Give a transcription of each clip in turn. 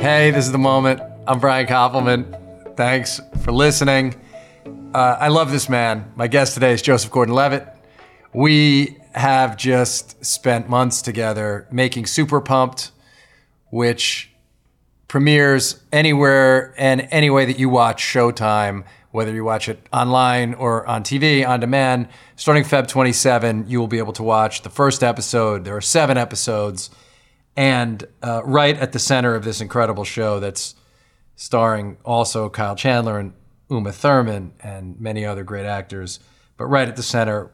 Hey, this is the moment. I'm Brian Koppelman. Thanks for listening. Uh, I love this man. My guest today is Joseph Gordon Levitt. We have just spent months together making Super Pumped, which premieres anywhere and any way that you watch Showtime, whether you watch it online or on TV, on demand. Starting Feb 27, you will be able to watch the first episode. There are seven episodes. And uh, right at the center of this incredible show that's starring also Kyle Chandler and Uma Thurman and many other great actors, but right at the center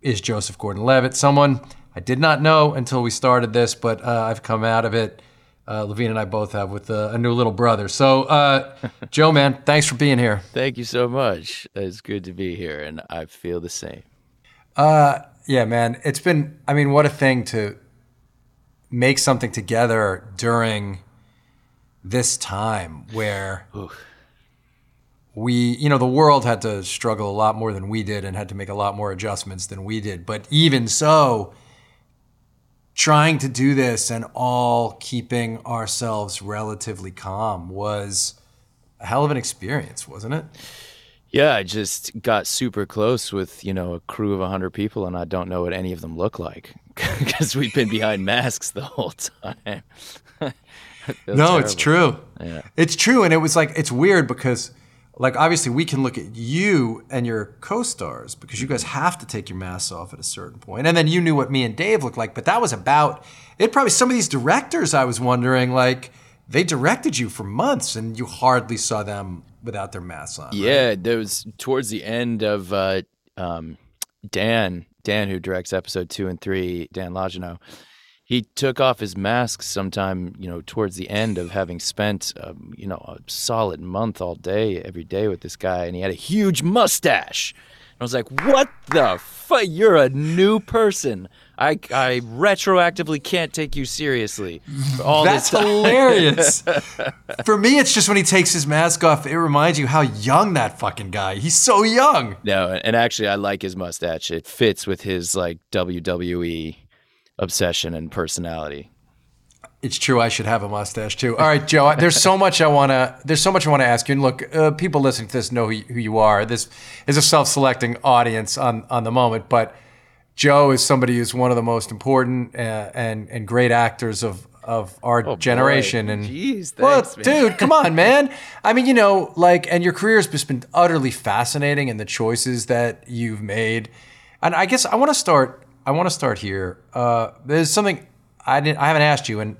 is Joseph Gordon Levitt, someone I did not know until we started this, but uh, I've come out of it. Uh, Levien and I both have with uh, a new little brother. So, uh, Joe, man, thanks for being here. Thank you so much. It's good to be here, and I feel the same. Uh, yeah, man, it's been. I mean, what a thing to make something together during this time where we, you know, the world had to struggle a lot more than we did and had to make a lot more adjustments than we did. But even so, trying to do this and all keeping ourselves relatively calm was a hell of an experience, wasn't it? Yeah, I just got super close with, you know, a crew of 100 people and I don't know what any of them look like because we've been behind masks the whole time. no, terrible. it's true. Yeah. It's true. And it was like, it's weird because, like, obviously we can look at you and your co stars because you guys have to take your masks off at a certain point. And then you knew what me and Dave looked like, but that was about it. Probably some of these directors, I was wondering, like, they directed you for months and you hardly saw them without their masks on. right? Yeah, there was towards the end of uh, um, Dan, Dan who directs episode two and three, Dan Lagana. He took off his mask sometime, you know, towards the end of having spent, um, you know, a solid month all day, every day with this guy, and he had a huge mustache. And I was like, "What the fuck? You're a new person. I, I retroactively can't take you seriously." All That's hilarious. For me, it's just when he takes his mask off, it reminds you how young that fucking guy. He's so young. No, and actually, I like his mustache. It fits with his like WWE obsession and personality. It's true. I should have a mustache too. All right, Joe. There's so much I wanna. There's so much I wanna ask you. And look, uh, people listening to this know who, who you are. This is a self-selecting audience on on the moment, but Joe is somebody who's one of the most important uh, and and great actors of of our boy. generation. And Jeez, well, thanks, man. dude, come on, man. I mean, you know, like, and your career has just been utterly fascinating, and the choices that you've made. And I guess I want to start. I want to start here. Uh, there's something I didn't. I haven't asked you, and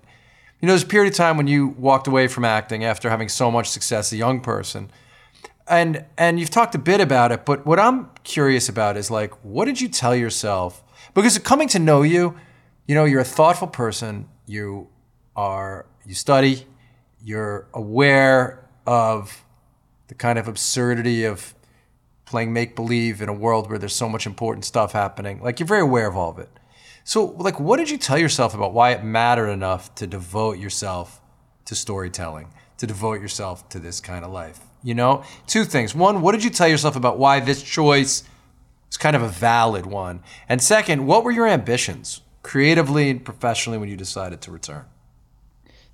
you know, there's a period of time when you walked away from acting after having so much success as a young person. And and you've talked a bit about it, but what I'm curious about is like, what did you tell yourself? Because coming to know you, you know, you're a thoughtful person. You are you study. You're aware of the kind of absurdity of playing make believe in a world where there's so much important stuff happening. Like you're very aware of all of it. So, like, what did you tell yourself about why it mattered enough to devote yourself to storytelling, to devote yourself to this kind of life? You know, two things. One, what did you tell yourself about why this choice is kind of a valid one? And second, what were your ambitions, creatively and professionally, when you decided to return?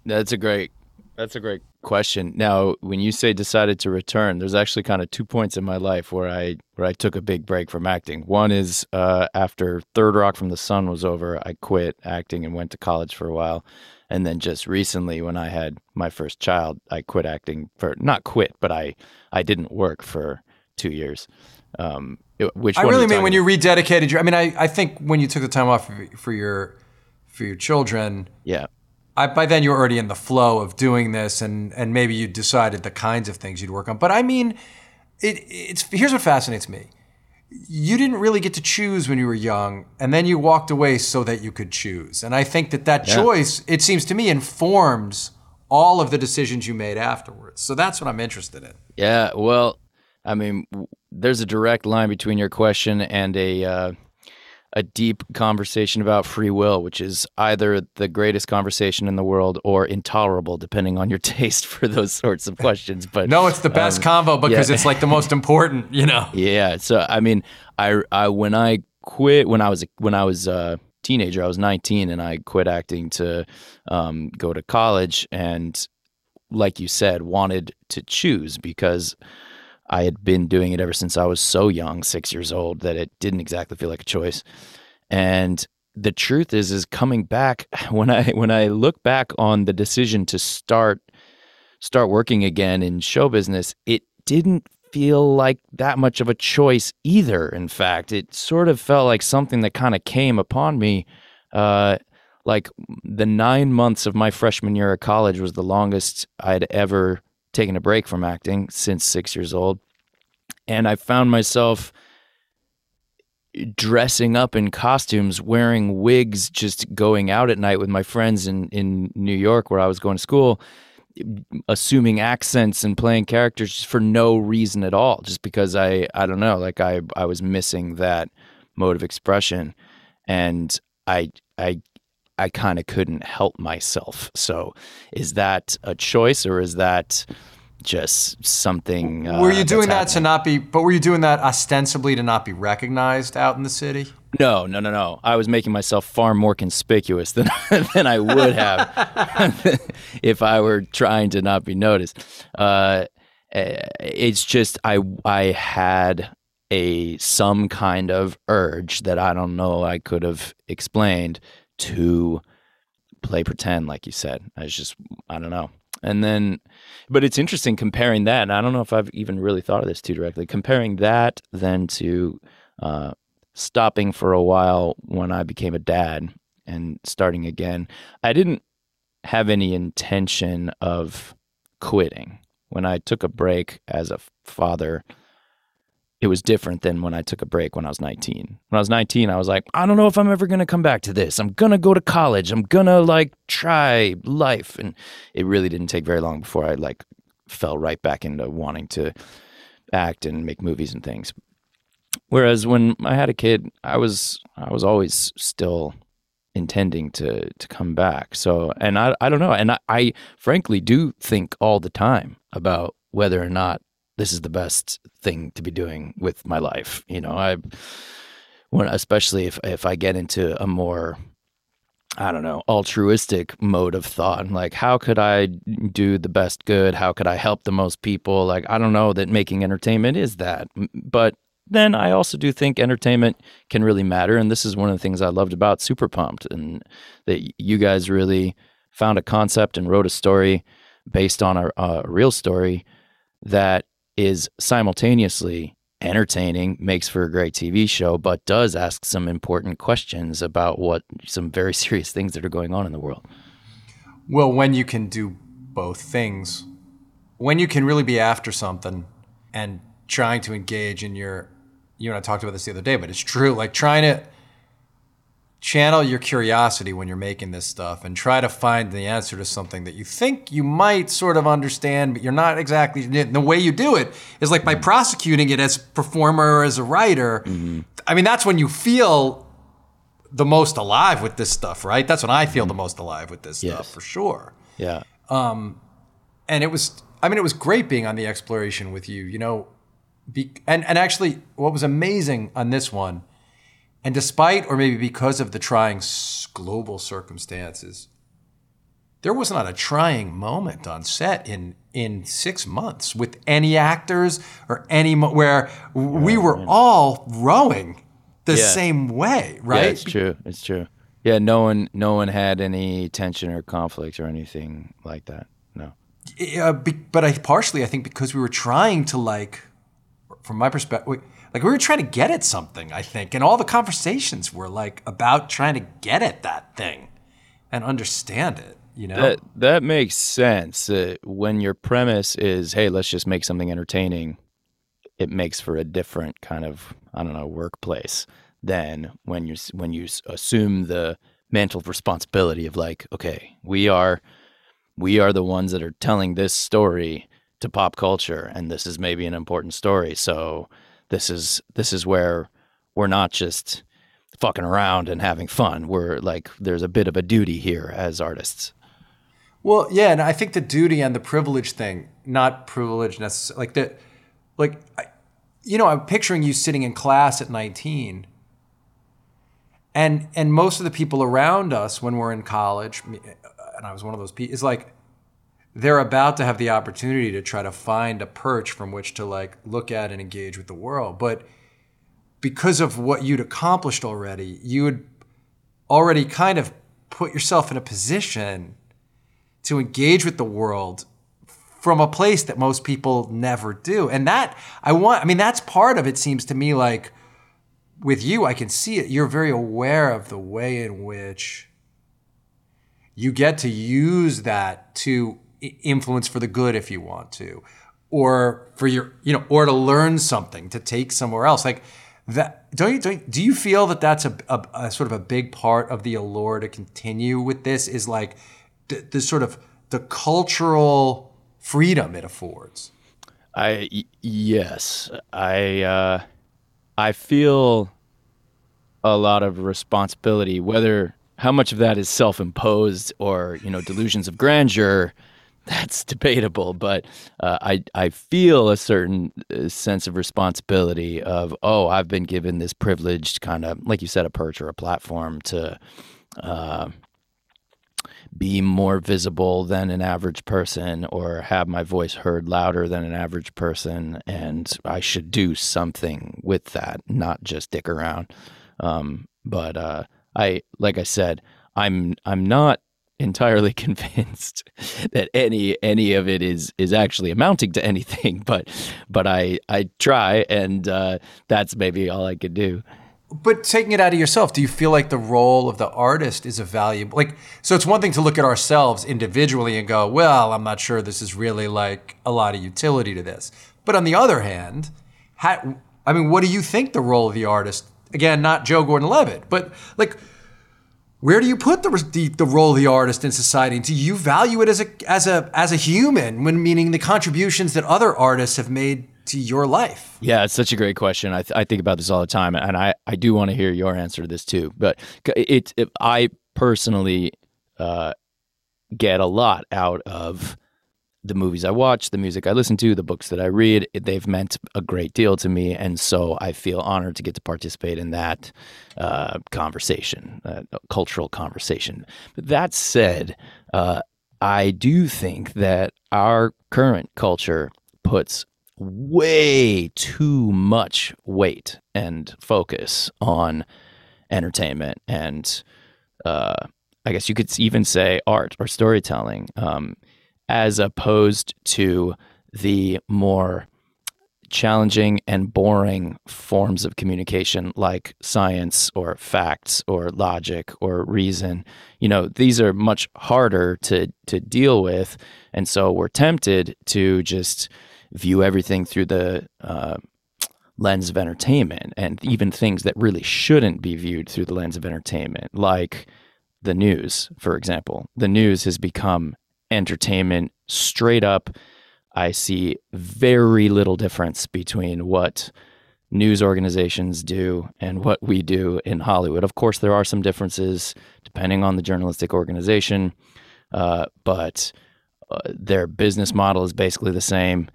That's a great. That's a great question. Now, when you say decided to return, there's actually kind of two points in my life where I where I took a big break from acting. One is uh, after Third Rock from the Sun was over, I quit acting and went to college for a while, and then just recently, when I had my first child, I quit acting for not quit, but I I didn't work for two years. Um, it- which I really mean when talking you rededicated your. I mean, I, I think when you took the time off for, for your for your children, Yeah. I, by then you were already in the flow of doing this, and and maybe you decided the kinds of things you'd work on. But I mean, it it's here's what fascinates me. You didn't really get to choose when you were young, and then you walked away so that you could choose. And I think that that choice, it seems to me, informs all of the decisions you made afterwards. So that's what I'm interested in. Yeah, well, I mean, w- there's a direct line between your question and a uh, a deep conversation about free will, which is either the greatest conversation in the world or intolerable, depending on your taste for those sorts of questions. But No, it's the best combo because yeah. it's like the most important, you know. yeah, so I mean, I, I when I quit when I was when I was a teenager, I was 19, and I quit acting to um, go to college, and like you said, wanted to choose because I had been doing it ever since I was so young, six years old, that it didn't exactly feel like a choice. And the truth is, is coming back when I when I look back on the decision to start start working again in show business, it didn't feel like that much of a choice either. In fact, it sort of felt like something that kind of came upon me. Uh, like the nine months of my freshman year of college was the longest I'd ever taken a break from acting since six years old. And I found myself dressing up in costumes, wearing wigs, just going out at night with my friends in, in New York where I was going to school assuming accents and playing characters just for no reason at all just because i i don't know like i i was missing that mode of expression and i i i kind of couldn't help myself so is that a choice or is that just something uh, were you doing that happening? to not be but were you doing that ostensibly to not be recognized out in the city no, no, no, no. I was making myself far more conspicuous than than I would have if I were trying to not be noticed. Uh, eh, it's just I I had a some kind of urge that I don't know I could have explained to play pretend, like you said. I was just I don't know. And then, but it's interesting comparing that. I don't know if I've even really thought of this too directly. Comparing that then to uh, stopping for a while when I became a dad and starting again. I didn't have any intention of quitting. When I took a break as a father, it was different than when I took a break when I was 19. When I was 19, I was like, I don't know if I'm ever going to come back to this. I'm going to go to college. I'm going to like try life. And it really didn't take very long before I like fell right back into wanting to act and make movies and things. Whereas when I had a kid, I was I was always still intending to to come back. So and I I don't know. And I, I frankly do think all the time about whether or not this is the best thing to be doing with my life. You know, I when especially if if I get into a more I don't know, altruistic mode of thought. Like, how could I do the best good? How could I help the most people? Like, I don't know that making entertainment is that. But then I also do think entertainment can really matter. And this is one of the things I loved about Super Pumped, and that you guys really found a concept and wrote a story based on a, a real story that is simultaneously entertaining, makes for a great TV show, but does ask some important questions about what some very serious things that are going on in the world. Well, when you can do both things, when you can really be after something and trying to engage in your you and I talked about this the other day, but it's true. Like trying to channel your curiosity when you're making this stuff and try to find the answer to something that you think you might sort of understand, but you're not exactly. The way you do it is like by prosecuting it as a performer or as a writer. Mm-hmm. I mean, that's when you feel the most alive with this stuff, right? That's when I feel mm-hmm. the most alive with this yes. stuff for sure. Yeah. Um, and it was, I mean, it was great being on the exploration with you. You know, be, and, and actually, what was amazing on this one, and despite or maybe because of the trying global circumstances, there was not a trying moment on set in in six months with any actors or any mo- where we were all rowing the yeah. same way, right? Yeah, it's true. It's true. Yeah, no one no one had any tension or conflict or anything like that. No. Yeah, uh, but I partially I think because we were trying to like from my perspective, like we were trying to get at something, I think, and all the conversations were like about trying to get at that thing and understand it. You know, that that makes sense. Uh, when your premise is, "Hey, let's just make something entertaining," it makes for a different kind of, I don't know, workplace than when you when you assume the mantle of responsibility of like, okay, we are we are the ones that are telling this story to pop culture and this is maybe an important story so this is this is where we're not just fucking around and having fun. We're like there's a bit of a duty here as artists. Well yeah and i think the duty and the privilege thing not privilege necessarily like the like you know i'm picturing you sitting in class at 19 and and most of the people around us when we're in college and i was one of those people is like they're about to have the opportunity to try to find a perch from which to like look at and engage with the world. But because of what you'd accomplished already, you would already kind of put yourself in a position to engage with the world from a place that most people never do. And that I want I mean that's part of it seems to me like with you I can see it you're very aware of the way in which you get to use that to influence for the good if you want to or for your you know or to learn something to take somewhere else. Like that don't you, don't you, do you feel that that's a, a, a, sort of a big part of the allure to continue with this is like the, the sort of the cultural freedom it affords? I yes. I uh i feel a lot of responsibility whether how much of that is self-imposed or you know delusions of grandeur that's debatable, but uh, I I feel a certain uh, sense of responsibility of oh I've been given this privileged kind of like you said a perch or a platform to uh, be more visible than an average person or have my voice heard louder than an average person, and I should do something with that, not just dick around. Um, but uh, I like I said I'm I'm not entirely convinced that any any of it is is actually amounting to anything but but i i try and uh, that's maybe all i could do. But taking it out of yourself do you feel like the role of the artist is a valuable like so it's one thing to look at ourselves individually and go well i'm not sure this is really like a lot of utility to this. But on the other hand how, i mean what do you think the role of the artist again not joe gordon-levitt but like where do you put the, the, the role of the artist in society? Do you value it as a as a as a human, when meaning the contributions that other artists have made to your life? Yeah, it's such a great question. I, th- I think about this all the time, and I, I do want to hear your answer to this too. But it, it I personally uh, get a lot out of the movies I watch, the music I listen to, the books that I read, they've meant a great deal to me. And so I feel honored to get to participate in that uh, conversation, uh, cultural conversation. But that said, uh, I do think that our current culture puts way too much weight and focus on entertainment and uh, I guess you could even say art or storytelling. Um, as opposed to the more challenging and boring forms of communication like science or facts or logic or reason. You know these are much harder to to deal with. And so we're tempted to just view everything through the uh, lens of entertainment and even things that really shouldn't be viewed through the lens of entertainment like the news for example. The news has become entertainment straight up. I see very little difference between what news organizations do and what we do in Hollywood. Of course, there are some differences depending on the journalistic organization, uh, but uh, their business model is basically the same.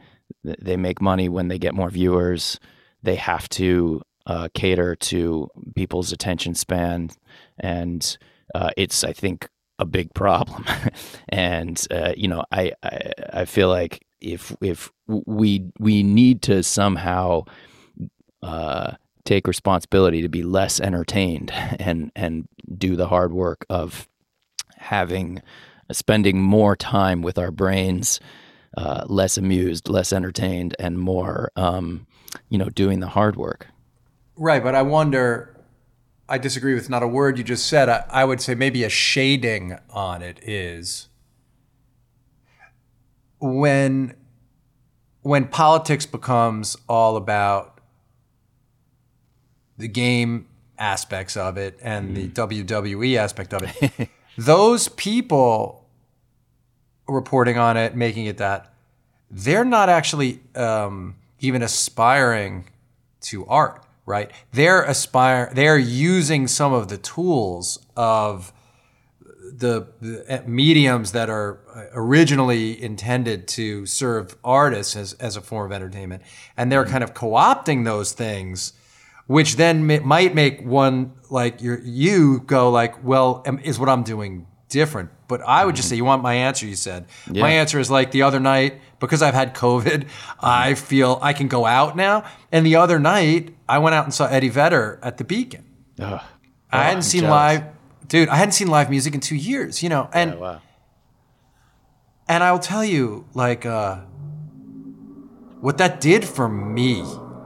They make money when they get more viewers. They have to uh, cater to people's attention span, and uh, it's I think a big problem. and uh, you know, I, I I feel like if if we we need to somehow uh, take responsibility to be less entertained and and do the hard work of having spending more time with our brains, uh, less amused, less entertained, and more um, you know doing the hard work. Right, but I wonder I disagree with not a word you just said. I, I would say maybe a shading on it is when when politics becomes all about the game aspects of it and the mm. WWE aspect of it, those people reporting on it, making it that, they're not actually um, even aspiring to art right? They're aspire they're using some of the tools of the, the, eh, mediums that are eh, originally intended to serve artists as, as a form of entertainment. And they're kind of co-opting those things, which then may, might make one like your, you go like, well, is what I'm doing different. But I would just mm-hmm. say, you want my answer? You said Yeah. my answer is like the other night because I've had COVID. I feel I can go out now. And the other night, I went out and saw Eddie Vedder at the Beacon. Ugh. I Oh, hadn't I'm seen jealous. live, dude. I hadn't seen live music in two years. You know, and Oh, wow. and I will tell you, like, uh, what that did for me,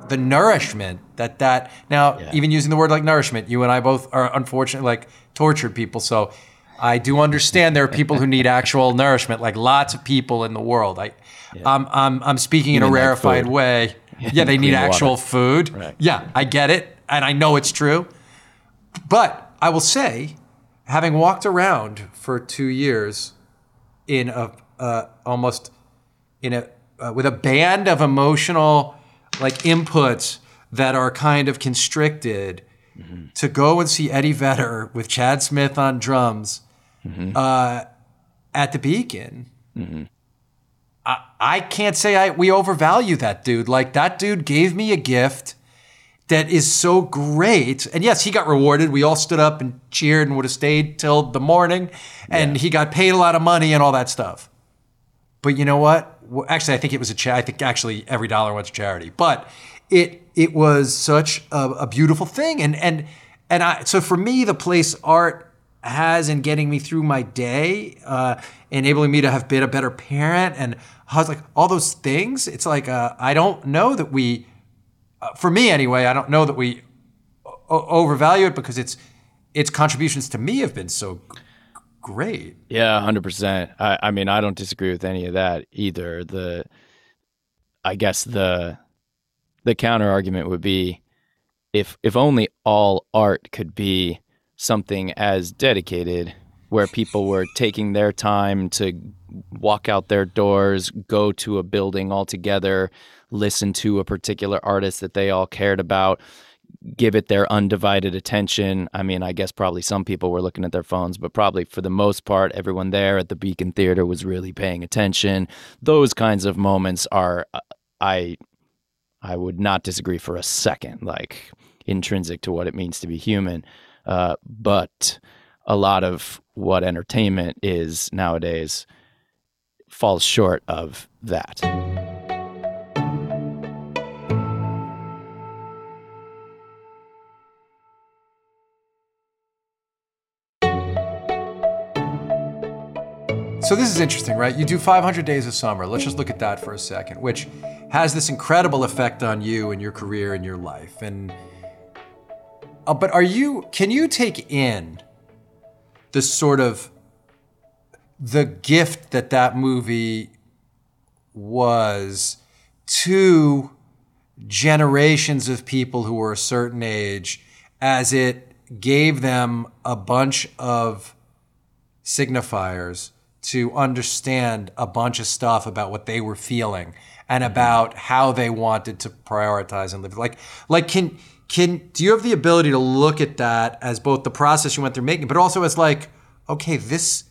the nourishment that that now, Yeah. even using the word like nourishment, you and I both are unfortunately like tortured people. So I do understand there are people who need actual nourishment, like lots of people in the world. I, I'm, I'm, I'm speaking in a rarefied food. way. Yeah, they need Clean water. actual food. Right. Yeah, I get it, and I know it's true. But I will say, having walked around for two years in a uh, almost in a uh, with a band of emotional like inputs that are kind of constricted to go and see Eddie Vedder with Chad Smith on drums uh, at the Beacon. I, I can't say I we overvalue that dude. Like that dude gave me a gift that is so great. And yes, he got rewarded. We all stood up and cheered and would have stayed till the morning. And he got paid a lot of money and all that stuff. But you know what? Well, actually, I think it was a cha- I think actually every dollar went to charity. But it it was such a, a beautiful thing. And and and I so for me, the place art has in getting me through my day, uh, enabling me to have been a better parent, and I was like all those things. It's like uh, I don't know that we uh, for me anyway, I don't know that we o- overvalue it because its its contributions to me have been so g- great. Yeah, hundred percent. I, I mean, I don't disagree with any of that either. The, I guess the, the counter argument would be, if if only all art could be something as dedicated, where people were taking their time to walk out their doors, go to a building altogether, listen to a particular artist that they all cared about, give it their undivided attention. I mean, I guess probably some people were looking at their phones, but probably for the most part, everyone there at the Beacon Theater was really paying attention. Those kinds of moments are, uh, I, I would not disagree for a second, like intrinsic to what it means to be human. Uh, but a lot of what entertainment is nowadays falls short of that. So this is interesting, right? You do 500 days of summer. Let's just look at that for a second, which has this incredible effect on you and your career and your life. And uh, but are you? Can you take in the sort of the gift that that movie was to generations of people who were a certain age, as it gave them a bunch of signifiers to understand a bunch of stuff about what they were feeling and about how they wanted to prioritize and live like like can can do you have the ability to look at that as both the process you went through making but also as like okay this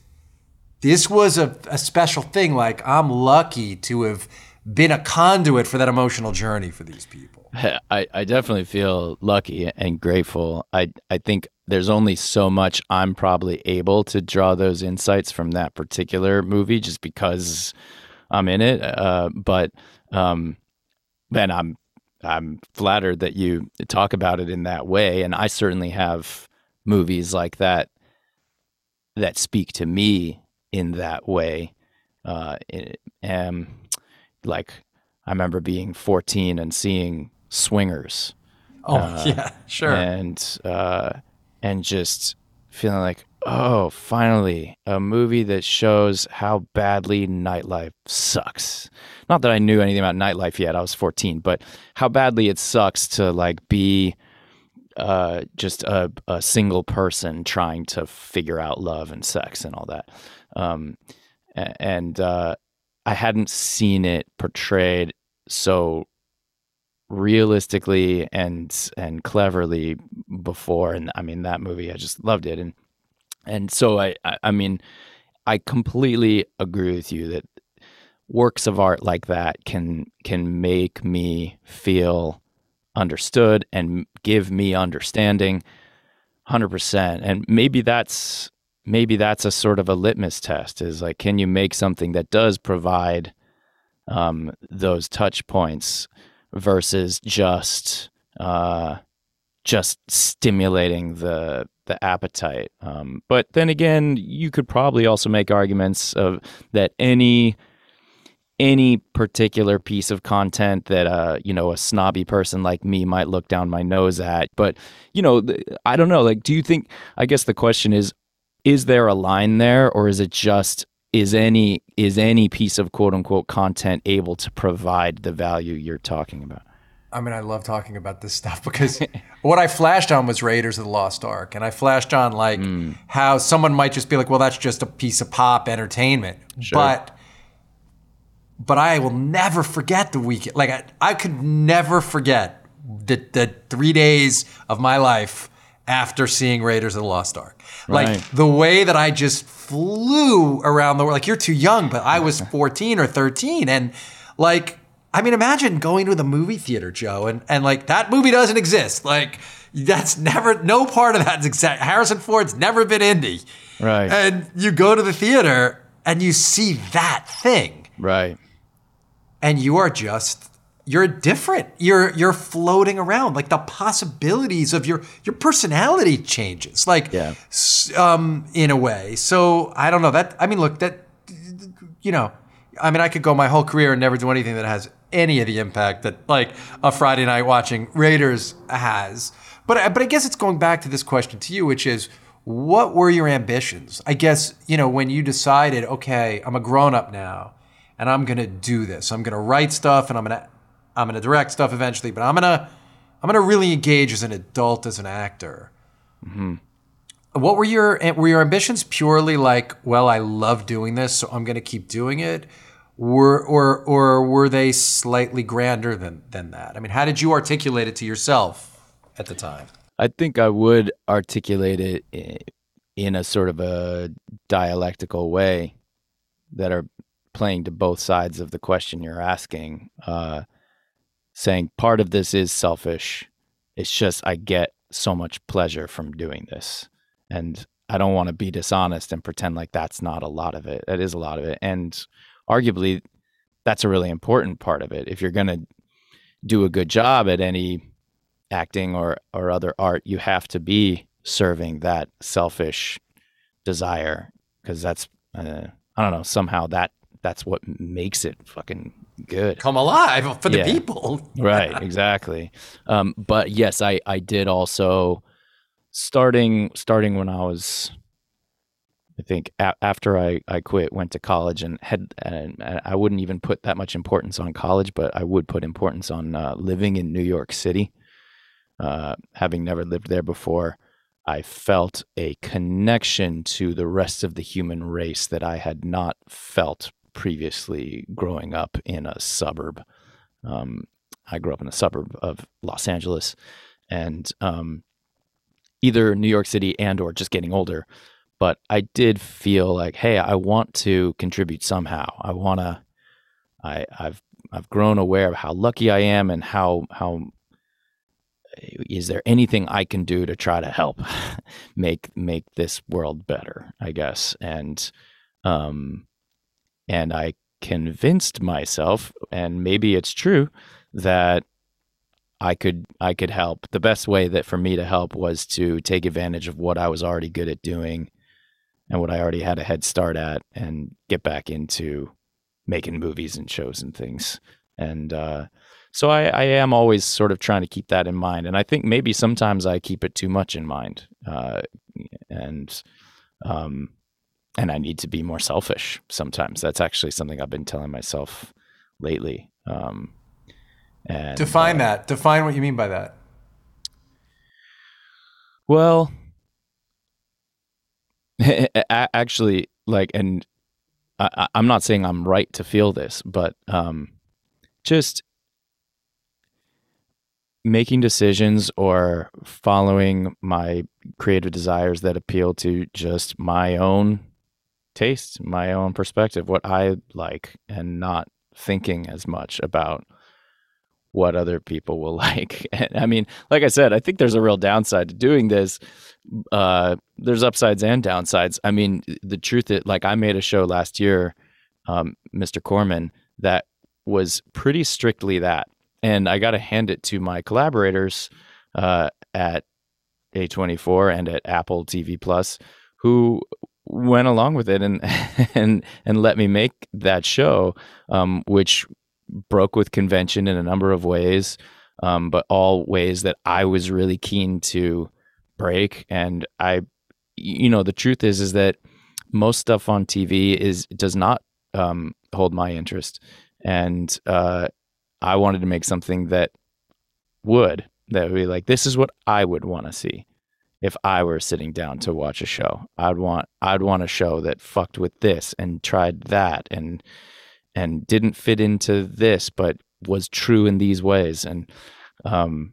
this was a, a special thing like i'm lucky to have been a conduit for that emotional journey for these people I, I definitely feel lucky and grateful. I I think there's only so much I'm probably able to draw those insights from that particular movie just because I'm in it. Uh, but um, man, I'm I'm flattered that you talk about it in that way, and I certainly have movies like that that speak to me in that way. Uh, and like I remember being 14 and seeing Swingers oh Uh, yeah sure and uh, and just feeling like, oh, finally a movie that shows how badly nightlife sucks. Not that I knew anything about nightlife yet; I was fourteen, but how badly it sucks to like be uh, just a, a single person trying to figure out love and sex and all that. Um, and uh, I hadn't seen it portrayed so realistically and and cleverly before and i mean that movie i just loved it and and so i i, I mean i completely agree with you that works of art like that can can make me feel understood and give me understanding 100% and maybe that's maybe that's a sort of a litmus test is like can you make something that does provide um, those touch points versus just uh, just stimulating the the appetite. Um, but then again, you could probably also make arguments of that any any particular piece of content that uh you know a snobby person like me might look down my nose at. But you know i don't know like do you think i guess the question is is there a line there? Or is it just is any is any piece of quote unquote content able to provide the value you're talking about I mean, I love talking about this stuff because what I flashed on was Raiders of the Lost Ark, and I flashed on like mm. how someone might just be like, "Well, that's just a piece of pop entertainment," sure. but but I will never forget the weekend. Like I, I could never forget the the three days of my life after seeing Raiders of the Lost Ark. Like right. the way that I just flew around the world. Like you're too young, but I was 14 or 13, and like I mean, imagine going to the movie theater, Joe, and, and like that movie doesn't exist. Like that's never, no part of that's exact. Harrison Ford's never been indie, Right. And you go to the theater and you see that thing. Right. And you are just, you're different. You're you're floating around. Like the possibilities of your your personality changes. Like, yeah. um, in a way. So I don't know that. I mean, look, that you know, I mean, I could go my whole career and never do anything that has any of the impact that like a Friday night watching Raiders has. But but I guess it's going back to this question to you, which is what were your ambitions? I guess you know when you decided, okay, I'm a grown up now, and I'm gonna do this. I'm gonna write stuff, and I'm gonna I'm gonna direct stuff eventually, but I'm gonna I'm gonna really engage as an adult as an actor. Mm-hmm. What were your were your ambitions purely like, well, I love doing this, so I'm gonna keep doing it? Were or or were they slightly grander than than that? I mean, how did you articulate it to yourself at the time? I think I would articulate it in a sort of a dialectical way that are playing to both sides of the question you're asking. Uh, saying part of this is selfish. It's just I get so much pleasure from doing this, and I don't want to be dishonest and pretend like that's not a lot of it. That is a lot of it, and arguably that's a really important part of it. If you're going to do a good job at any acting or or other art, you have to be serving that selfish desire because that's uh, I don't know somehow that that's what makes it fucking good. Come alive for the yeah. people. right, exactly. Um, but yes, I I did also starting starting when I was I think a- after I, I quit, went to college and had, and I wouldn't even put that much importance on college, but I would put importance on uh, living in New York City. Uh, having never lived there before, I felt a connection to the rest of the human race that I had not felt previously growing up in a suburb. Um, I grew up in a suburb of Los Angeles, and um, either New York City and or just getting older but I did feel like, hey, I want to contribute somehow. I want to. I I've I've grown aware of how lucky I am and how how is there anything I can do to try to help make make this world better, I guess. And um and I convinced myself and maybe it's true that I could I could help. The best way that for me to help was to take advantage of what I was already good at doing and what I already had a head start at and get back into making movies and shows and things. And uh, so I, I, am always sort of trying to keep that in mind. And I think maybe sometimes I keep it too much in mind. Uh, and um, and I need to be more selfish sometimes. That's actually something I've been telling myself lately. Um, and define uh, that. Define what you mean by that. Well, actually like and I, am not saying i'm right to feel this but um just making decisions or following my creative desires that appeal to just my own taste my own perspective what i like and not thinking as much about what other people will like. And, I mean, like I said, I think there's a real downside to doing this. Uh, there's upsides and downsides. I mean, the truth is, like, I made a show last year, um, Mr. Corman, that was pretty strictly that. And I got to hand it to my collaborators uh, at A24 and at Apple TV Plus, who went along with it and and and let me make that show, um, which broke with convention in a number of ways, um, but all ways that I was really keen to break. And I, you know, the truth is is that most stuff on TV is does not um, hold my interest, and uh, I wanted to make something that would that would be like this is what I would want to see if I were sitting down to watch a show. I'd want I'd want a show that fucked with this and tried that and and didn't fit into this but was true in these ways and um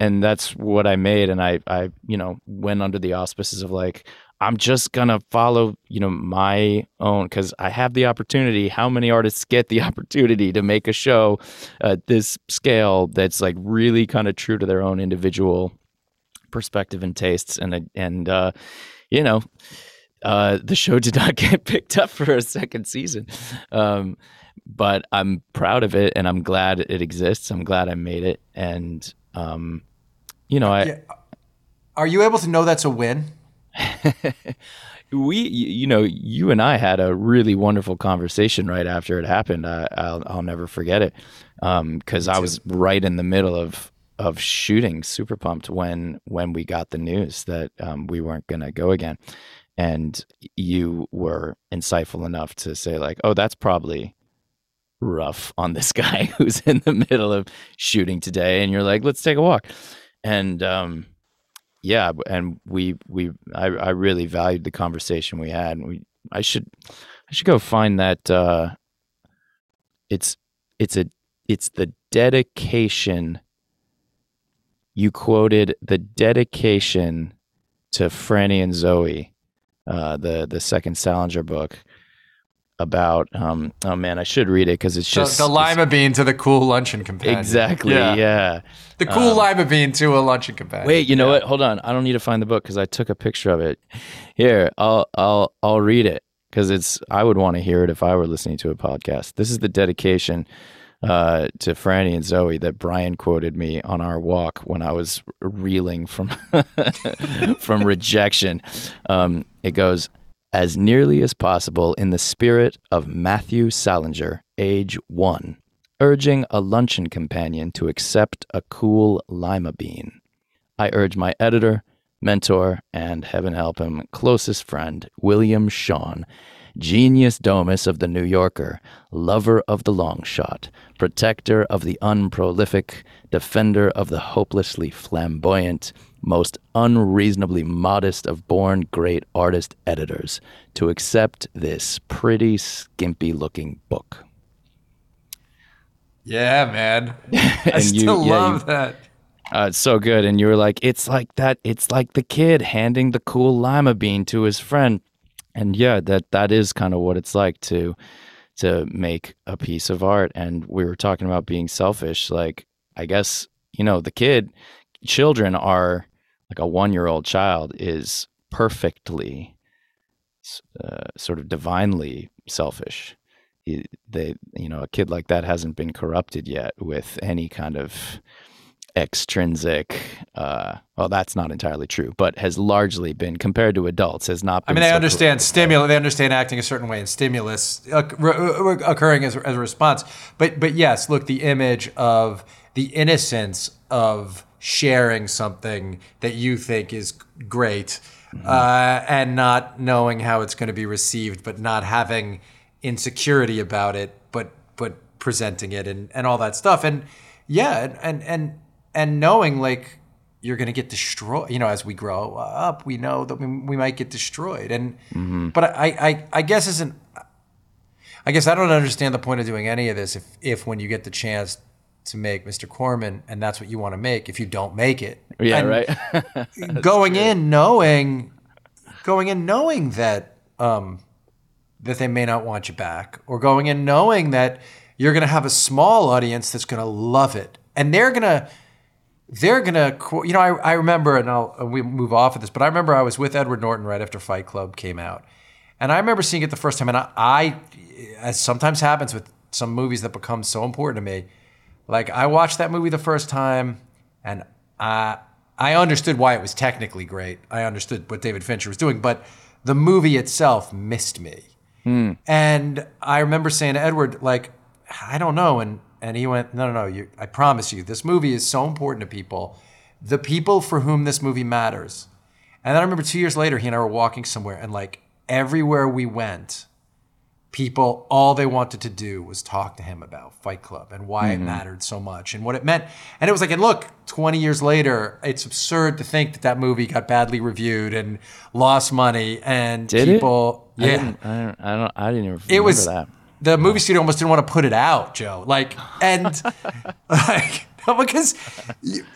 and that's what I made and I I you know went under the auspices of like I'm just gonna follow, you know, my own because I have the opportunity. How many artists get the opportunity to make a show at this scale that's like really kind of true to their own individual perspective and tastes? And and uh, you know, uh, the show did not get picked up for a second season, um, but I'm proud of it and I'm glad it exists. I'm glad I made it, and um, you know, I. Yeah. Are you able to know that's a win? we, you know, you and I had a really wonderful conversation right after it happened. I, will I'll never forget it because um, I was right in the middle of of shooting Super Pumped when when we got the news that um, we weren't going to go again, and you were insightful enough to say like, "Oh, that's probably." rough on this guy who's in the middle of shooting today and you're like let's take a walk and um yeah, and we we I, I really valued the conversation we had. We I should I should go find that. Uh, it's it's a it's the dedication. You quoted the dedication to Franny and Zooey, uh, the the second Salinger book about um oh man i should read it because it's just the, the lima bean to the cool luncheon companion. Exactly yeah, yeah. the cool um, lima bean to a luncheon companion. wait you know yeah. what? Hold on. I don't need to find the book because i took a picture of it. Here i'll i'll i'll read it because it's i would want to hear it if i were listening to a podcast. This is the dedication uh, to Franny and Zooey that Brian quoted me on our walk when I was reeling from from rejection. Um, it goes, as nearly as possible in the spirit of Matthew Salinger, age one, urging a luncheon companion to accept a cool lima bean. I urge my editor, mentor, and heaven help him, closest friend, William Shawn, genius domus of the New Yorker, lover of the long shot, protector of the unprolific, defender of the hopelessly flamboyant, most unreasonably modest of born great artist editors to accept this pretty skimpy looking book. Yeah, man. I still you, yeah, love you, that. Uh, it's so good. And you were like, it's like that. It's like the kid handing the cool lima bean to his friend. And yeah, that that is kind of what it's like to to make a piece of art. And we were talking about being selfish. Like, I guess you know, the kid, children are like a one year old child is perfectly uh, sort of divinely selfish. He, they, you know, a kid like that hasn't been corrupted yet with any kind of extrinsic uh well that's not entirely true but has largely been compared to adults has not i mean they so understand stimulus they understand acting a certain way and stimulus occurring as, as a response but but yes look the image of the innocence of sharing something that you think is great mm-hmm. uh, and not knowing how it's going to be received, but not having insecurity about it, but but presenting it and, and all that stuff. And yeah, and and and knowing like you're going to get destroyed. You know, as we grow up, we know that we, we might get destroyed. And mm-hmm. but I, I I guess isn't. I guess I don't understand the point of doing any of this if if when you get the chance to make Mr. Corman, and that's what you want to make. If you don't make it, yeah, and right. going in knowing, going in knowing that um, that they may not want you back, or going in knowing that you're going to have a small audience that's going to love it, and they're going to they're gonna you know I, I remember and I'll we move off of this but I remember I was with Edward Norton right after Fight Club came out. And I remember seeing it the first time and I, I as sometimes happens with some movies that become so important to me like I watched that movie the first time and I I understood why it was technically great. I understood what David Fincher was doing but the movie itself missed me. Hmm. and I remember saying to Edward like I don't know and and he went, no, no, no. You, I promise you, this movie is so important to people, the people for whom this movie matters. And then I remember two years later, he and I were walking somewhere, and like everywhere we went, people, all they wanted to do was talk to him about Fight Club and why Mm-hmm. it mattered so much and what it meant. And it was like, and look, 20 years later, it's absurd to think that that movie got badly reviewed and lost money and Did people, it? I yeah. didn't, I don't. I don't. I didn't even. It was remember that. The movie studio almost didn't want to put it out, Joe. Like, and like because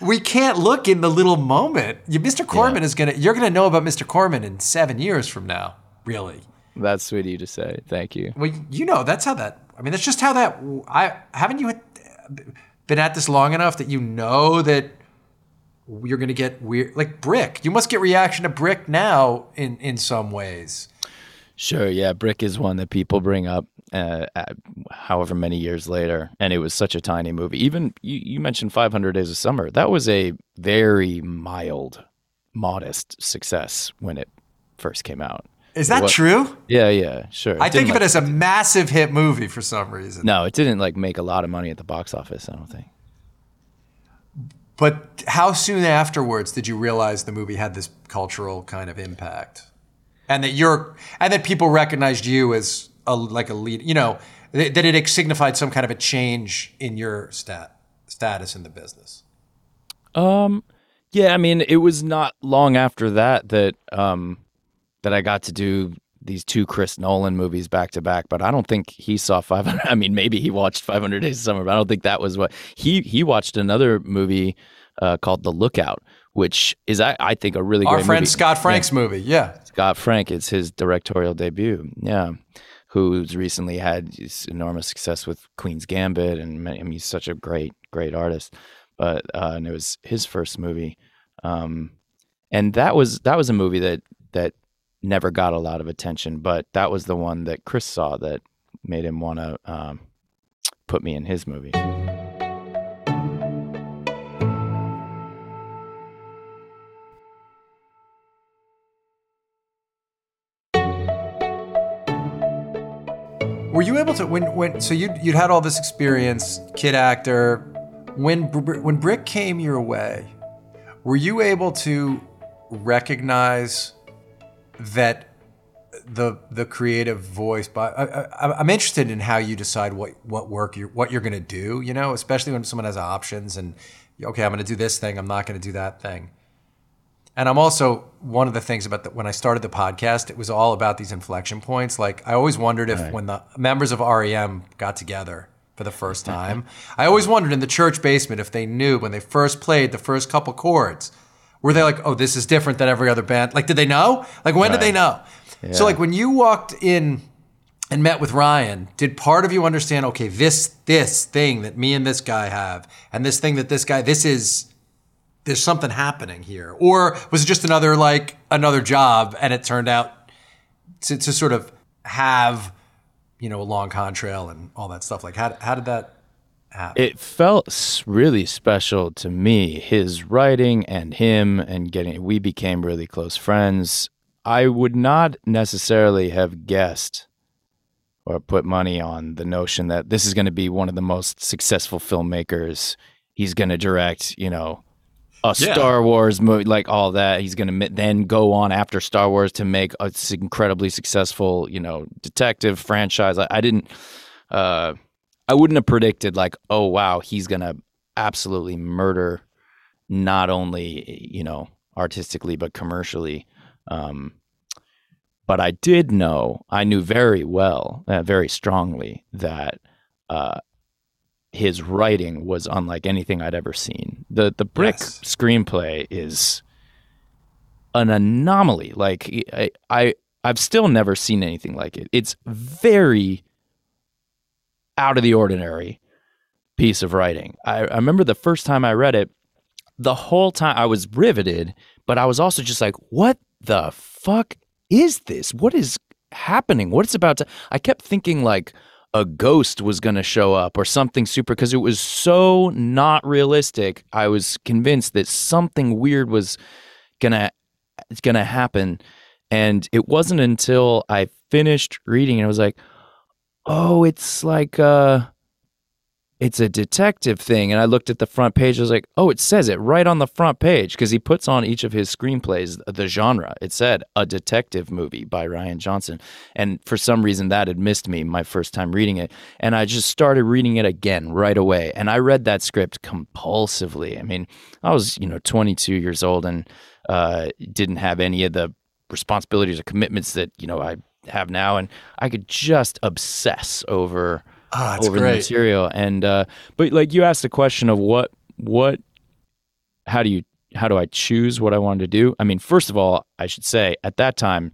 we can't look in the little moment. You, Mr. Corman is gonna. You're gonna know about Mr. Corman in seven years from now. Really. That's sweet of you to say. Thank you. Well, you know that's how that. I mean, that's just how that. I haven't you uh, been at this long enough that you know that you're gonna get weird. Like Brick, you must get reaction to Brick now in in some ways. Sure. Yeah. Brick is one that people bring up. Uh, at however many years later, and it was such a tiny movie. Even you, you mentioned 500 Days of Summer. That was a very mild, modest success when it first came out. Is that What- true? Yeah, yeah, sure. I think of it as a massive hit movie for some reason. no, it didn't like make a lot of money at the box office. I don't think. But how soon afterwards did you realize the movie had this cultural kind of impact, and that you're and that people recognized you as a like a lead? You know that that it signified some kind of a change in your stat status in the business. Um, yeah, I mean, it was not long after that that um that I got to do these two Chris Nolan movies back to back. But I don't think he saw 500. I mean, maybe he watched 500 Days of Summer, but I don't think that was what he he watched another movie uh, called The Lookout, which is I, I think a really Our great friend movie. Scott Frank's movie, yeah. Scott Frank. It's his directorial debut. Yeah. Who's recently had enormous success with Queen's Gambit, and I mean, he's such a great, great artist. But uh, and it was his first movie, um, and that was that was a movie that that never got a lot of attention. But that was the one that Chris saw that made him want to um, put me in his movie. Were you able to when when so you you'd had all this experience, kid actor, when when Brick came your way, were you able to recognize that the the creative voice? But I, I'm interested in how you decide what what work you're what you're going to do. You know, especially when someone has options and okay, I'm going to do this thing. I'm not going to do that thing. And I'm also one of the things about the, when I started the podcast, it was all about these inflection points. Like I always wondered if when the members of REM got together for the first time, I always wondered in the church basement if they knew when they first played the first couple chords, were they like, "Oh, this is different than every other band"? Like, did they know? Like, when did they know? So, like, when you walked in and met with Rian, did part of you understand? Okay, this this thing that me and this guy have, and this thing that this guy, this is there's something happening here? Or was it just another like another job and it turned out to, to sort of have you know a long contrail and all that stuff? Like how, how did that happen? It felt really special to me his writing and him and getting we became really close friends. I would not necessarily have guessed or put money on the notion that this is going to be one of the most successful filmmakers. He's going to direct you know a Yeah. Star Wars movie, like all that. He's going to then go on after Star Wars to make a s- incredibly successful, you know, detective franchise. I, I didn't, uh, I wouldn't have predicted like, oh wow, he's going to absolutely murder, not only you know artistically but commercially. Um, but I did know, I knew very well, uh, very strongly that uh, his writing was unlike anything I'd ever seen. The the Brick Yes. screenplay is an anomaly. Like I, I I've still never seen anything like it. It's very out of the ordinary piece of writing. I, I remember the first time I read it, the whole time I was riveted, but I was also just like, what the fuck is this? What is happening? What's about to. I kept thinking like a ghost was going to show up or something super because it was so not realistic. I was convinced that something weird was going to it's going to happen and it wasn't until I finished reading and I was like, "Oh, it's like uh it's a detective thing. And I looked at the front page. I was like, oh, it says it right on the front page because he puts on each of his screenplays the genre. It said a detective movie by Rian Johnson. And for some reason, that had missed me my first time reading it. And I just started reading it again right away. And I read that script compulsively. I mean, I was, you know, 22 years old and uh, didn't have any of the responsibilities or commitments that, you know, I have now. And I could just obsess over Oh, over great. the material. And uh, but like you asked the question of what what how do you how do I choose what I wanted to do? I mean, first of all, I should say at that time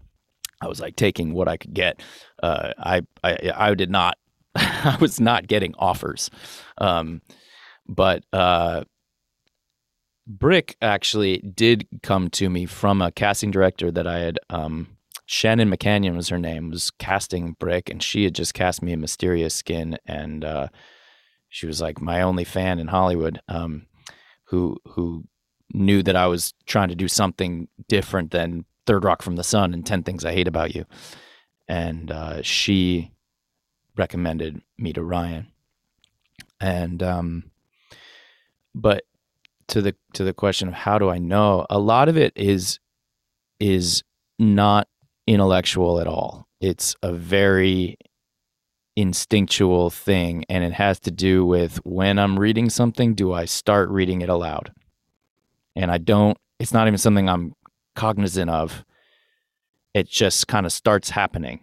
I was like taking what I could get. Uh, I, I I did not I was not getting offers. Um, but uh, Brick actually did come to me from a casting director that I had um, Shannon Makhanian was her name, was casting Brick, and she had just cast me in Mysterious Skin, and uh, she was like my only fan in Hollywood, um, who who knew that I was trying to do something different than Third Rock from the Sun and Ten Things I Hate About You, and uh, she recommended me to Rian, and um, but to the to the question of how do I know, a lot of it is is not intellectual at all. It's a very instinctual thing and it has to do with when I'm reading something, do I start reading it aloud? And I don't, it's not even something I'm cognizant of. It just kind of starts happening.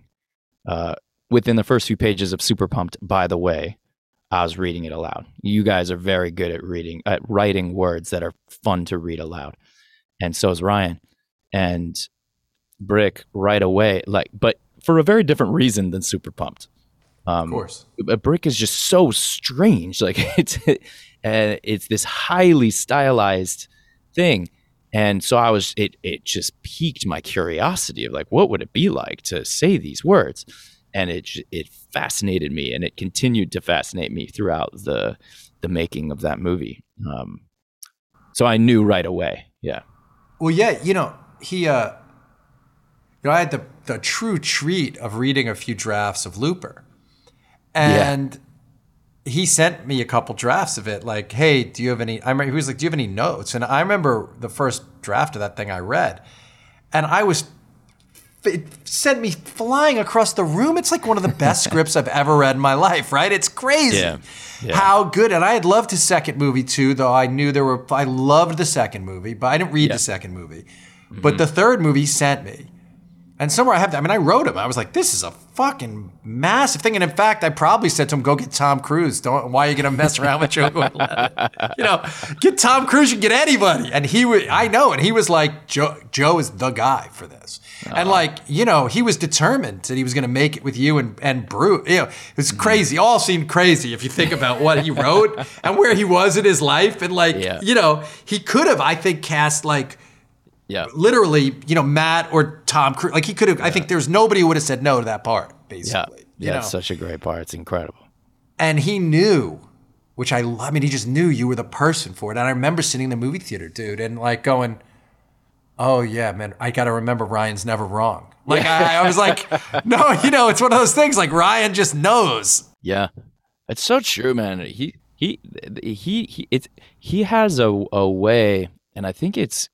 Uh, within the first few pages of Super Pumped, by the way, I was reading it aloud. You guys are very good at reading, at writing words that are fun to read aloud. And so is Rian. And Brick right away, like, but for a very different reason than Super Pumped. Um, of course, a brick is just so strange. Like it's uh, it's this highly stylized thing, and so I was it it just piqued my curiosity of like what would it be like to say these words, and it it fascinated me, and it continued to fascinate me throughout the the making of that movie. Um, so I knew right away. Yeah. Well, yeah, you know he. uh you know, I had the, the true treat of reading a few drafts of Looper. And yeah. he sent me a couple drafts of it, like, hey, do you have any? I remember he was like, do you have any notes? And I remember the first draft of that thing I read, and I was. It sent me flying across the room. It's like one of the best scripts I've ever read in my life, right? It's crazy yeah. Yeah. how good. And I had loved his second movie too, though I knew there were, I loved the second movie, but I didn't read the second movie. Mm-hmm. But the third movie sent me. And somewhere I have that. I mean, I wrote him. I was like, this is a fucking massive thing. And in fact, I probably said to him, go get Tom Cruise. Don't, why are you going to mess around with Joe You know, get Tom Cruise, you can get anybody. And he was, I know. And he was like, Joe, Joe is the guy for this. And like, you know, he was determined that he was going to make it with you and, and Bruce. You know, it was mm. crazy. All seemed crazy if you think about what he wrote and where he was in his life. And like, Yeah. you know, he could have, I think, cast like, Yeah. literally, you know, Matt or Tom Cruise. Like he could have. I think there's nobody who would have said no to that part, Yeah. basically. Yeah. know? It's such a great part. It's incredible. and he knew, which I, I mean, he just knew you were the person for it. And I remember sitting in the movie theater, dude, and like going, "Oh yeah, man, I got to remember Rian's never wrong." Like I, I was like, "No, you know, it's one of those things. Like Rian just knows." Yeah, it's so true, man. He he he he it's he has a a way, and I think it's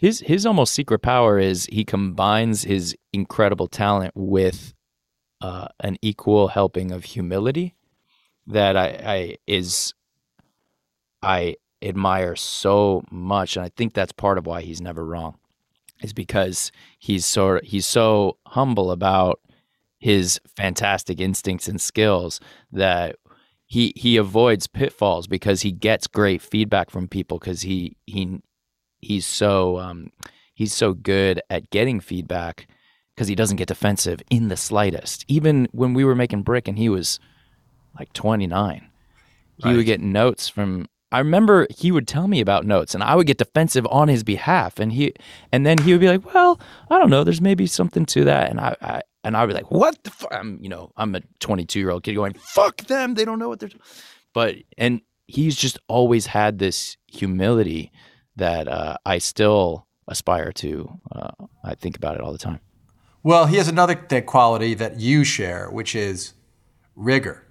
his his almost secret power is he combines his incredible talent with uh, an equal helping of humility that I, I is I admire so much, and I think that's part of why he's never wrong, is because he's so he's so humble about his fantastic instincts and skills that he he avoids pitfalls because he gets great feedback from people because he he he's so um, he's so good at getting feedback because he doesn't get defensive in the slightest. Even when we were making brick and he was like 29. He would get notes from I remember he would tell me about notes and I would get defensive on his behalf and he and then he would be like, "Well, I don't know, there's maybe something to that." And I, I and I'd be like, "What the fuck?" I'm, you know, I'm a 22-year-old kid going, "Fuck them, they don't know what they're doing." But and he's just always had this humility that uh, I still aspire to. Uh, I think about it all the time. Well, he has another th- quality that you share, which is rigor.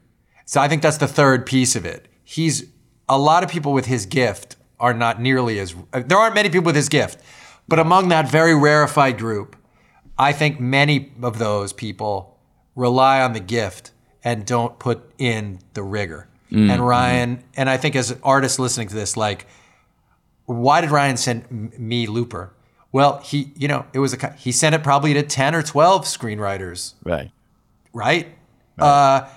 So I think that's the third piece of it. He's a lot of people with his gift are not nearly as there aren't many people with his gift, but among that very rarefied group, I think many of those people rely on the gift and don't put in the rigor. And Rian, and I think as artists listening to this, like, why did Rian send me Looper? Well, he, you know, it was a he sent it probably to ten or twelve screenwriters Right. right? Uh,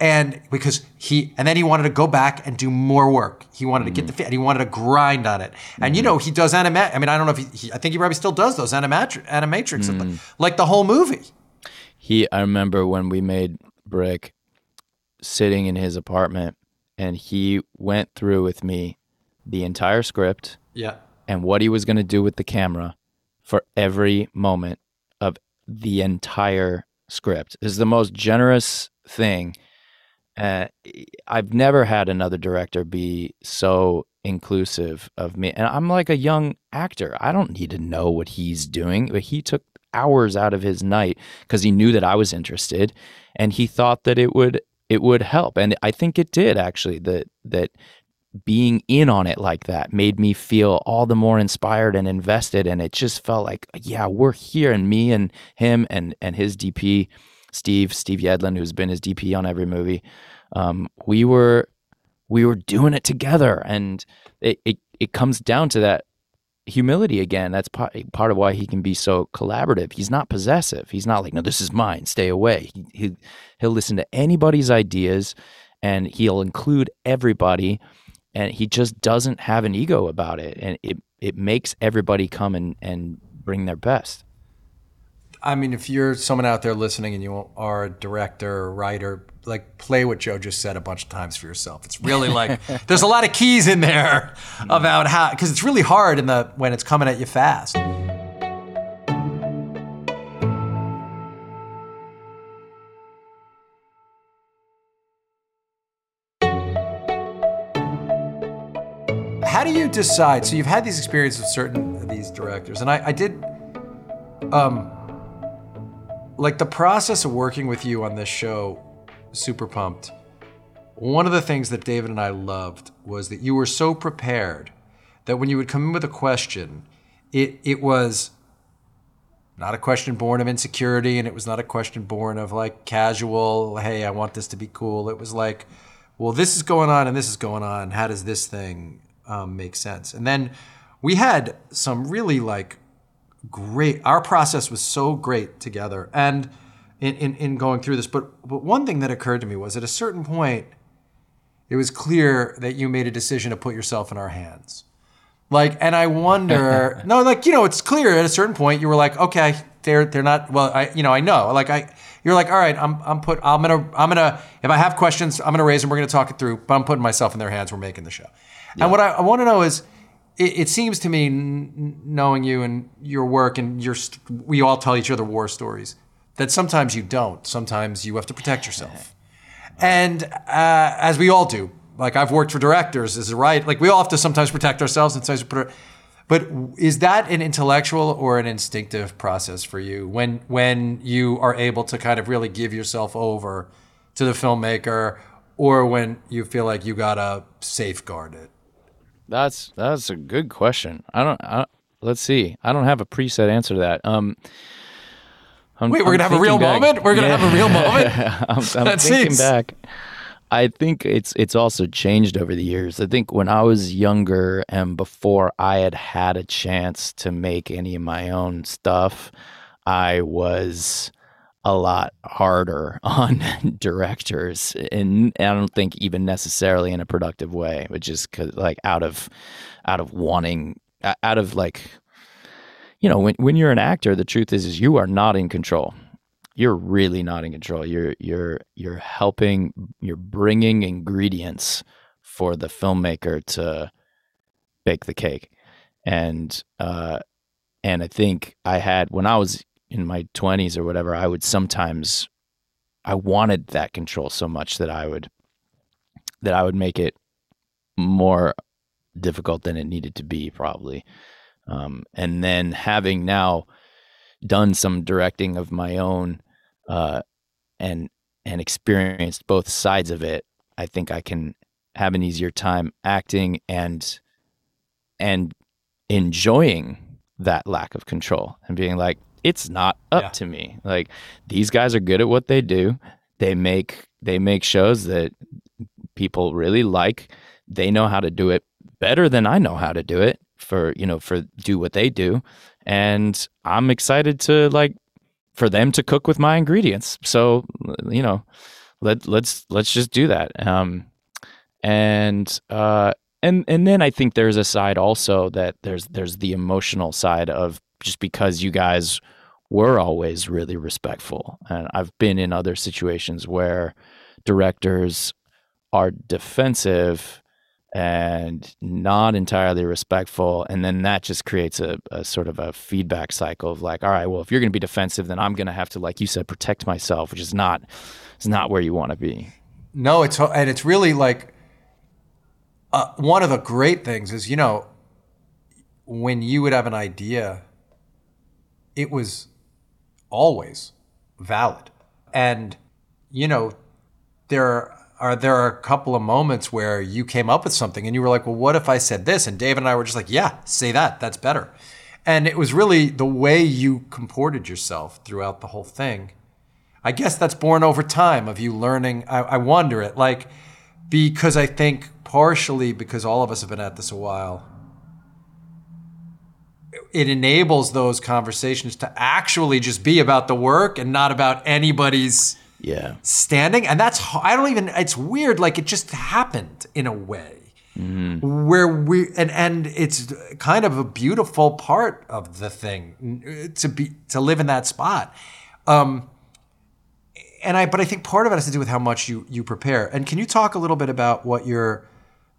and because he, and then he wanted to go back and do more work. He wanted to get mm-hmm. the, fi- and he wanted to grind on it. And you mm-hmm. know, he does animat. I mean, I don't know if he, he I think he probably still does those animatri- animatrix, mm. like the whole movie. He, I remember when we made Brick, sitting in his apartment, and he went through with me the entire script Yeah. and what he was going to do with the camera for every moment of the entire script. Is the most generous thing. Uh, I've never had another director be so inclusive of me. And I'm like a young actor. I don't need to know what he's doing, but he took hours out of his night because he knew that I was interested and he thought that it would it would help. And I think it did actually that that being in on it like that made me feel all the more inspired and invested. And it just felt like yeah we're here. And me and him and and his dp steve steve yedlin who's been his dp on every movie um, we were we were doing it together. And it, it it comes down to that humility again. That's part, part of why he can be so collaborative. He's not possessive. He's not like no this is mine. Stay away. He, he he'll listen to anybody's ideas and he'll include everybody and he just doesn't have an ego about it and it it makes everybody come and and bring their best I mean, if you're someone out there listening and you are a director or writer, like play what Joe just said a bunch of times for yourself. It's really like there's a lot of keys in there about how because it's really hard in the when it's coming at you fast. Do you decide? So you've had these experiences with certain of these directors, and I, I did um, like the process of working with you on this show, super pumped. One of the things that David and I loved was that you were so prepared that when you would come in with a question, it it was not a question born of insecurity and it was not a question born of like casual, hey, I want this to be cool. It was like, well, this is going on and this is going on. How does this thing um, make sense? And then we had some really like great our process was so great together and in, in, in going through this. But but one thing that occurred to me was at a certain point it was clear that you made a decision to put yourself in our hands. Like and i wonder no like you know it's clear at a certain point you were like okay they're they're not well i you know i know. Like i you're like all right i'm i'm put i'm gonna i'm gonna if i have questions i'm gonna raise them we're gonna talk it through but i'm putting myself in their hands we're making the show and what i, I want to know is it, it seems to me, n- knowing you and your work, and your st- we all tell each other war stories. That sometimes you don't. Sometimes you have to protect yourself, and uh, as we all do. Like I've worked for directors, is it right? Like we all have to sometimes protect ourselves, and sometimes put. Our, but is that an intellectual or an instinctive process for you when when you are able to kind of really give yourself over to the filmmaker, or when you feel like you gotta safeguard it? That's that's a good question. I don't. I, let's see. I don't have a preset answer to that. Um, I'm, Wait, we're I'm gonna have a real back- moment. We're gonna Yeah. have a real moment. I'm, I'm thinking back. I think it's it's also changed over the years. I think when I was younger and before I had had a chance to make any of my own stuff, I was a lot harder on directors, and I don't think even necessarily in a productive way, but just 'cause, like out of out of wanting, out of like, you know, when when you're an actor, the truth is is you are not in control you're really not in control. You're you're you're helping. You're bringing ingredients for the filmmaker to bake the cake, and uh, and I think I had when I was in my 20s or whatever, I would sometimes I wanted that control so much that I would that I would make it more difficult than it needed to be probably. Um, and then having now done some directing of my own uh, and and experienced both sides of it, I think I can have an easier time acting and and enjoying that lack of control and being like, it's not up yeah. to me. Like these guys are good at what they do. They make they make shows that people really like. They know how to do it better than I know how to do it for, you know, for do what they do. And I'm excited to like for them to cook with my ingredients. So, you know, let let's let's just do that. Um and uh and and then I think there's a side also that there's there's the emotional side of just because you guys were always really respectful, and I've been in other situations where directors are defensive and not entirely respectful and then that just creates a, a, sort of a feedback cycle of like all right well if you're going to be defensive then i'm going to have to like you said protect myself which is not is not where you want to be. No it's and it's really like uh, one of the great things is, you know, when you would have an idea, it was always valid. And, you know, there are there are a couple of moments where you came up with something and you were like, well, what if I said this? And Dave and I were just like, yeah, say that. That's better. And it was really the way you comported yourself throughout the whole thing. I guess that's born over time of you learning. I, I wonder it like because I think partially because all of us have been at this a while, it enables those conversations to actually just be about the work and not about anybody's yeah standing. And that's I don't even. It's weird. Like it just happened in a way. Mm-hmm. Where we and and it's kind of a beautiful part of the thing to be to live in that spot. Um, and I, but I think part of it has to do with how much you you prepare. And can you talk a little bit about what your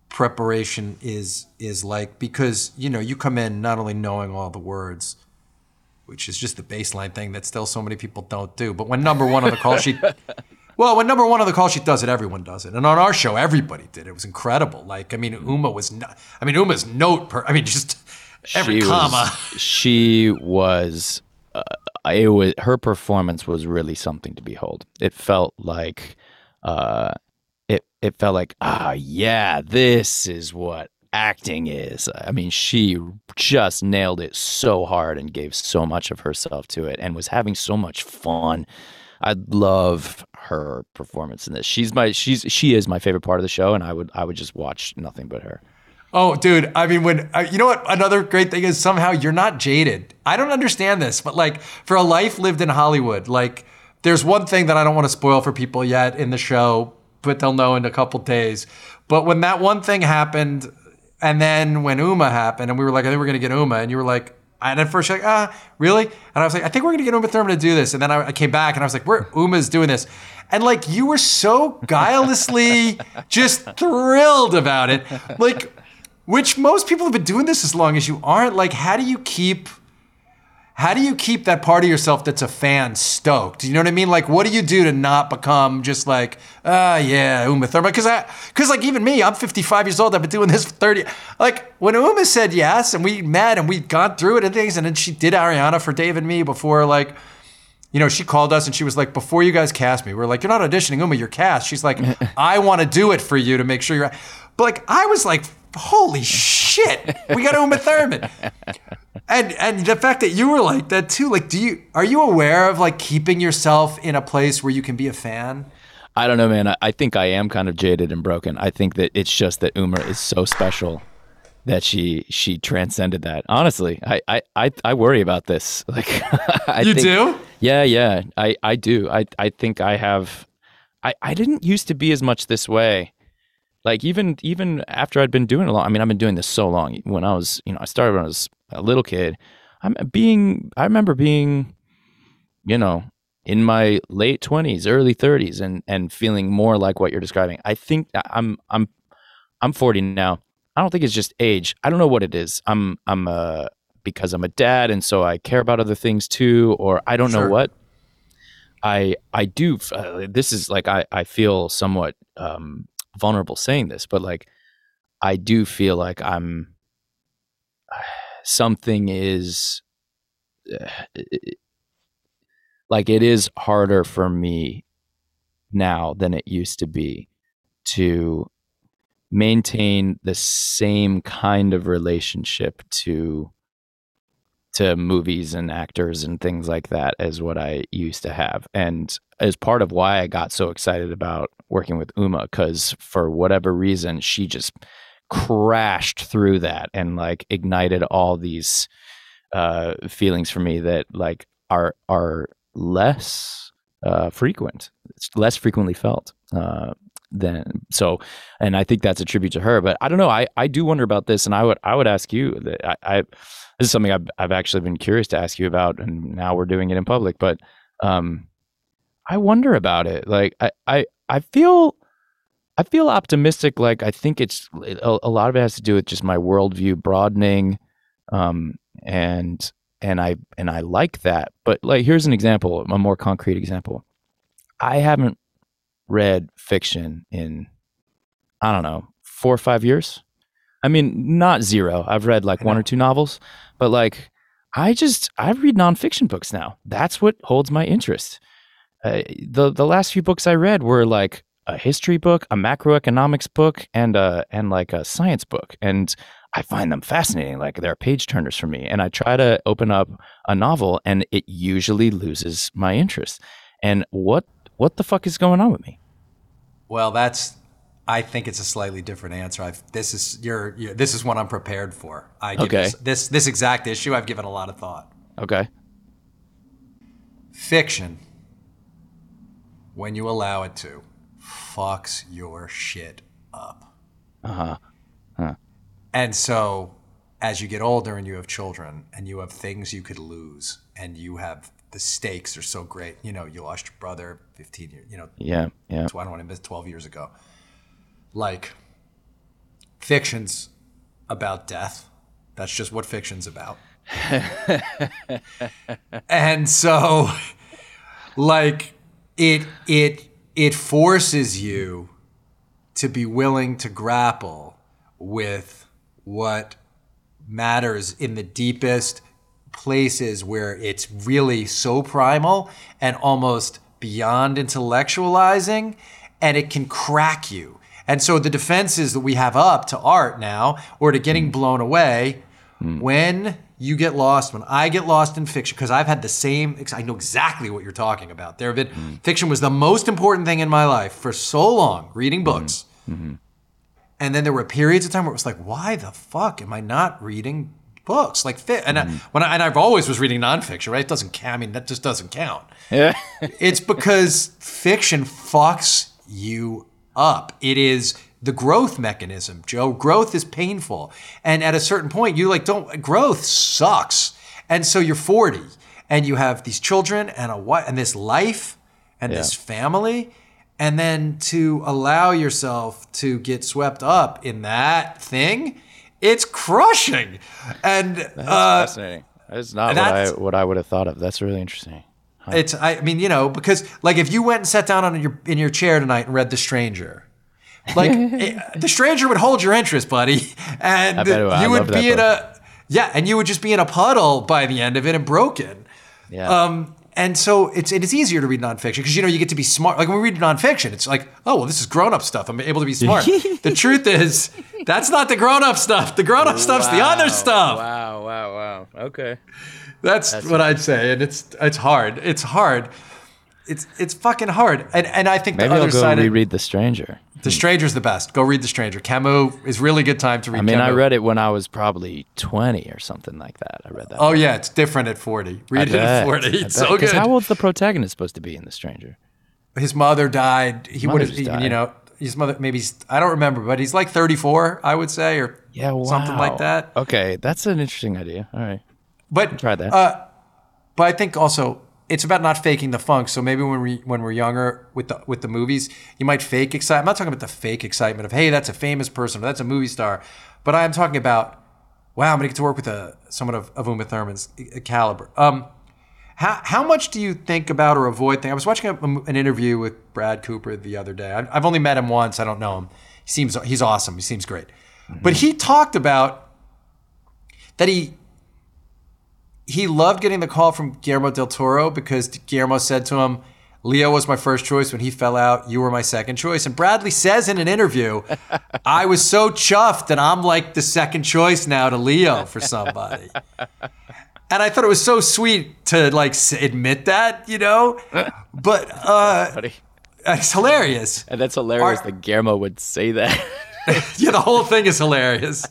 preparation is is like? Because you know you come in not only knowing all the words, which is just the baseline thing that still so many people don't do. But when number one on the call sheet, well, when number one on the call sheet does it, everyone does it. And on our show, everybody did. It It was incredible. Like I mean, Uma was, no, I mean, Uma's note per, I mean, just every she comma. Was, she was uh, it was her performance was really something to behold. It felt like uh, it felt like ah yeah, this is what acting is. I mean, she just nailed it so hard and gave so much of herself to it and was having so much fun. I love her performance in this. She's my she's she is my favorite part of the show and I would I would just watch nothing but her. Oh, dude. I mean, when uh, you know what? Another great thing is somehow you're not jaded. I don't understand this, but like for a life lived in Hollywood, like there's one thing that I don't want to spoil for people yet in the show, but they'll know in a couple days. But when that one thing happened, and then when Uma happened, and we were like, I think we're gonna get Uma, and you were like, and at first you're like, ah, really? And I was like, I think we're gonna get Uma Thurman to do this. And then I, I came back and I was like, where Uma's doing this. And like you were so guilelessly just thrilled about it. Like which most people have been doing this as long as you aren't. Like, how do you keep how do you keep that part of yourself that's a fan stoked? You know what I mean? Like, what do you do to not become just like, ah, uh, yeah, Uma Thurman? Because I, because like even me, I'm 55 years old. I've been doing this for 30. Like when Uma said yes, and we met and we'd gone through it and things, and then she did Ariana for Dave and me before, like. You know, she called us and she was like, "Before you guys cast me, we are like, you're not auditioning Uma, you're cast." She's like, "I want to do it for you to make sure you're." But like, I was like holy shit, we got Uma Thurman. And and the fact that you were like that too, like, do you are you aware of like keeping yourself in a place where you can be a fan? I don't know, man. I, I think I am kind of jaded and broken. I think that it's just that Uma is so special that she she transcended that. Honestly, I I I, I worry about this. Like, I you think, do? Yeah, yeah. I I do. I I think I have. I I didn't used to be as much this way like even even after I'd been doing it a long, I mean, I've been doing this so long. When I was, you know, I started when I was a little kid. I'm being, I remember being, you know, in my late 20s, early 30s and and feeling more like what you're describing. I think I'm I'm I'm 40 now. I don't think it's just age. I don't know what it is. I'm I'm uh because I'm a dad and so I care about other things too or I don't Sure. know what. I I do uh, this is like I I feel somewhat um vulnerable saying this, but like I do feel like I'm something is uh, like it is harder for me now than it used to be to maintain the same kind of relationship to to movies and actors and things like that as what I used to have. And as part of why I got so excited about working with Uma cuz for whatever reason she just crashed through that and like ignited all these uh feelings for me that like are are less uh frequent less frequently felt uh than so and i think that's a tribute to her but i don't know i i do wonder about this and i would i would ask you that i, I this is something I've, I've actually been curious to ask you about and now we're doing it in public but um i wonder about it like i i i feel I feel optimistic. Like I think it's a, a lot of it has to do with just my worldview broadening, um, and and I and I like that. But like, here's an example, a more concrete example. I haven't read fiction in I don't know four or five years. I mean, not zero. I've read like one or two novels, but like I just I read nonfiction books now. That's what holds my interest. Uh, the the last few books I read were like a history book, a macroeconomics book, and a and like a science book, and I find them fascinating. Like they're page turners for me. And I try to open up a novel, and it usually loses my interest. And what what the fuck is going on with me? Well, that's. I think it's a slightly different answer. I've, this is your, your. This is what I'm prepared for. I give Okay. this, this this exact issue. I've given a lot of thought. Okay. Fiction, when you allow it to, fucks your shit up. Uh huh. And so, as you get older and you have children and you have things you could lose and you have the stakes are so great. You know, you lost your brother 15 years, you know, Yeah. Yeah. So I don't want to miss 12 years ago. Like, fiction's about death. That's just what fiction's about. and so, like, it it it forces you to be willing to grapple with what matters in the deepest places where it's really so primal and almost beyond intellectualizing and it can crack you. And so the defenses that we have up to art now or to getting hmm. blown away hmm. when you get lost, when I get lost in fiction, because I've had the same, I know exactly what you're talking about. There have been, hmm. fiction was the most important thing in my life for so long, reading books. Mm-hmm. And then there were periods of time where it was like, why the fuck am I not reading books? Like, fi-? and I, mm. when I, and I've always was reading nonfiction, right? It doesn't count. I mean, that just doesn't count. Yeah. It's because fiction fucks you up. It is the growth mechanism, Joe. Growth is painful. And at a certain point, you like don't growth sucks. And so you're 40 and you have these children and a what and this life and this family. And then to allow yourself to get swept up in that thing, it's crushing. And That's uh, fascinating. That's not what I what I would have thought of. That's really interesting. It's I mean, you know, because like if you went and sat down on your in your chair tonight and read The Stranger, like it- The Stranger would hold your interest, buddy, and I bet it would. I you would be in book. a yeah, and you would just be in a puddle by the end of it and broken. Yeah. Um, and so it's it is easier to read nonfiction because you know you get to be smart. Like when we read nonfiction, it's like, oh well, this is grown up stuff. I'm able to be smart. the truth is, that's not the grown up stuff. The grown up stuff's the other stuff. Wow, wow, wow. Okay. That's, what I'd say, and it's it's hard. It's hard. It's it's fucking hard. And and I think Maybe the I'll other go side of reread The Stranger. The Stranger's the best. Go read The Stranger. Camus is really good time to read. I mean, I read it when I was probably 20 or something like that. I read that. Oh yeah, it's different at forty. Read it at forty. It's so good. How old's the protagonist supposed to be in The Stranger? his mother died. He would have, you know, his mother maybe he's, I don't remember, but he's like thirty four, I would say, or Yeah, wow. something like that. Okay, that's an interesting idea. All right. But Try that. Uh, but I think also it's about not faking the funk. So maybe when we when we're younger with the with the movies, you might fake excitement. I'm not talking about the fake excitement of hey, that's a famous person or that's a movie star, but I'm talking about wow, I'm gonna get to work with a someone of, of Uma Thurman's caliber. Um, how, how much do you think about or avoid things? I was watching a, an interview with Brad Cooper the other day. I, I've only met him once. I don't know him. He seems he's awesome. He seems great. Mm-hmm. But he talked about that he he loved getting the call from Guillermo del Toro because Guillermo said to him, Leo was my first choice when he fell out. You were my second choice. And Bradley says in an interview, I was so chuffed that I'm like the second choice now to Leo for somebody. And I thought it was so sweet to like admit that, you know? But uh, it's hilarious. And that's hilarious Our, that Guillermo would say that. yeah, the whole thing is hilarious.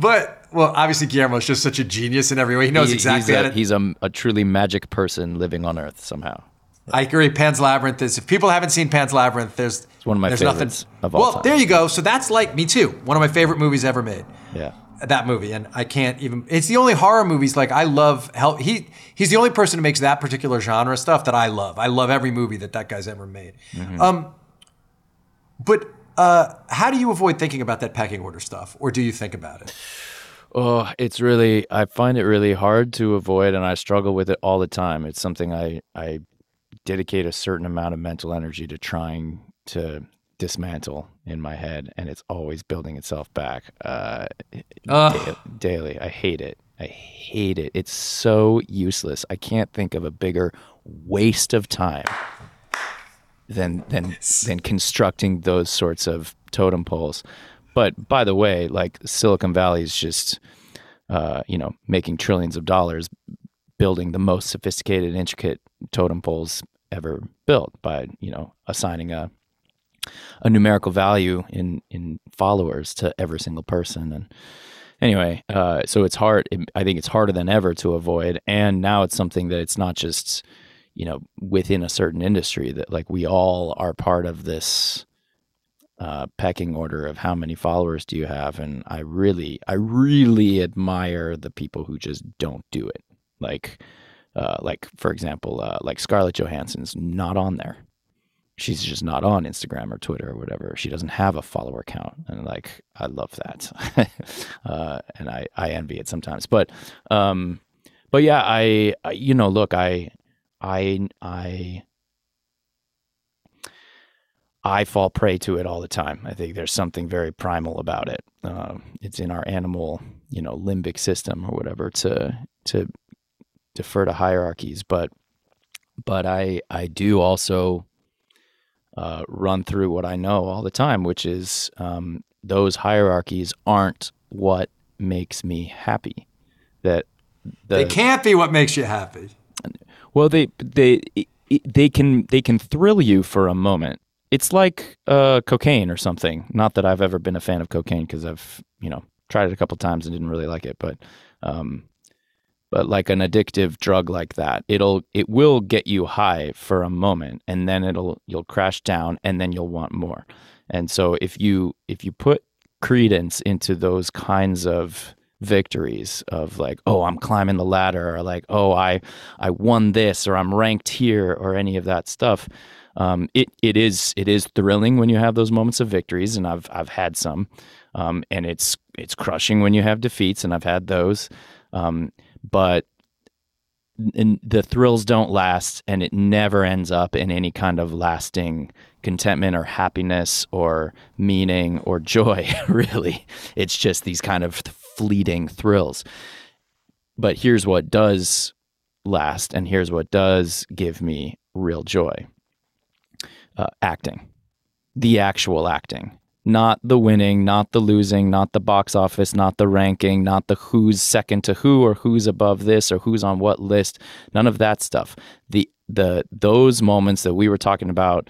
But well, obviously Guillermo is just such a genius in every way. He knows he, exactly. He's, a, he's a, a, truly magic person living on Earth somehow. I agree. Pan's Labyrinth is. If people haven't seen Pan's Labyrinth, there's it's one of my there's favorites nothing, of all well, time. there you go. So that's like me too. One of my favorite movies ever made. Yeah. That movie, and I can't even. It's the only horror movies like I love. Hell, he he's the only person who makes that particular genre stuff that I love. I love every movie that that guy's ever made. Mm-hmm. Um, but uh, how do you avoid thinking about that pecking order stuff, or do you think about it? Oh, it's really I find it really hard to avoid and I struggle with it all the time. It's something I I dedicate a certain amount of mental energy to trying to dismantle in my head and it's always building itself back uh, da- daily. I hate it. I hate it. It's so useless. I can't think of a bigger waste of time than than than constructing those sorts of totem poles. But by the way, like Silicon Valley is just, uh, you know, making trillions of dollars building the most sophisticated, intricate totem poles ever built by, you know, assigning a a numerical value in in followers to every single person. And anyway, uh, so it's hard. It, I think it's harder than ever to avoid. And now it's something that it's not just, you know, within a certain industry that like we all are part of this uh, pecking order of how many followers do you have, and I really, I really admire the people who just don't do it. Like, uh, like for example, uh, like Scarlett Johansson's not on there. She's just not on Instagram or Twitter or whatever. She doesn't have a follower count, and like I love that, uh, and I I envy it sometimes. But um, but yeah, I, I you know look I I I I fall prey to it all the time. I think there's something very primal about it. Uh, it's in our animal, you know, limbic system or whatever to to defer to hierarchies. But but I I do also uh, run through what I know all the time, which is um, those hierarchies aren't what makes me happy. That the, they can't be what makes you happy. Well, they they they can they can thrill you for a moment it's like uh, cocaine or something. Not that I've ever been a fan of cocaine because I've you know tried it a couple times and didn't really like it, but um, but like an addictive drug like that, it'll it will get you high for a moment, and then it'll you'll crash down, and then you'll want more. And so if you if you put credence into those kinds of victories of like oh i'm climbing the ladder or like oh i i won this or i'm ranked here or any of that stuff um, it it is it is thrilling when you have those moments of victories, and I've I've had some, um, and it's it's crushing when you have defeats, and I've had those, um, but the thrills don't last, and it never ends up in any kind of lasting contentment or happiness or meaning or joy. Really, it's just these kind of fleeting thrills. But here's what does last, and here's what does give me real joy uh, acting, the actual acting, not the winning, not the losing, not the box office, not the ranking, not the who's second to who or who's above this or who's on what list. None of that stuff. The the those moments that we were talking about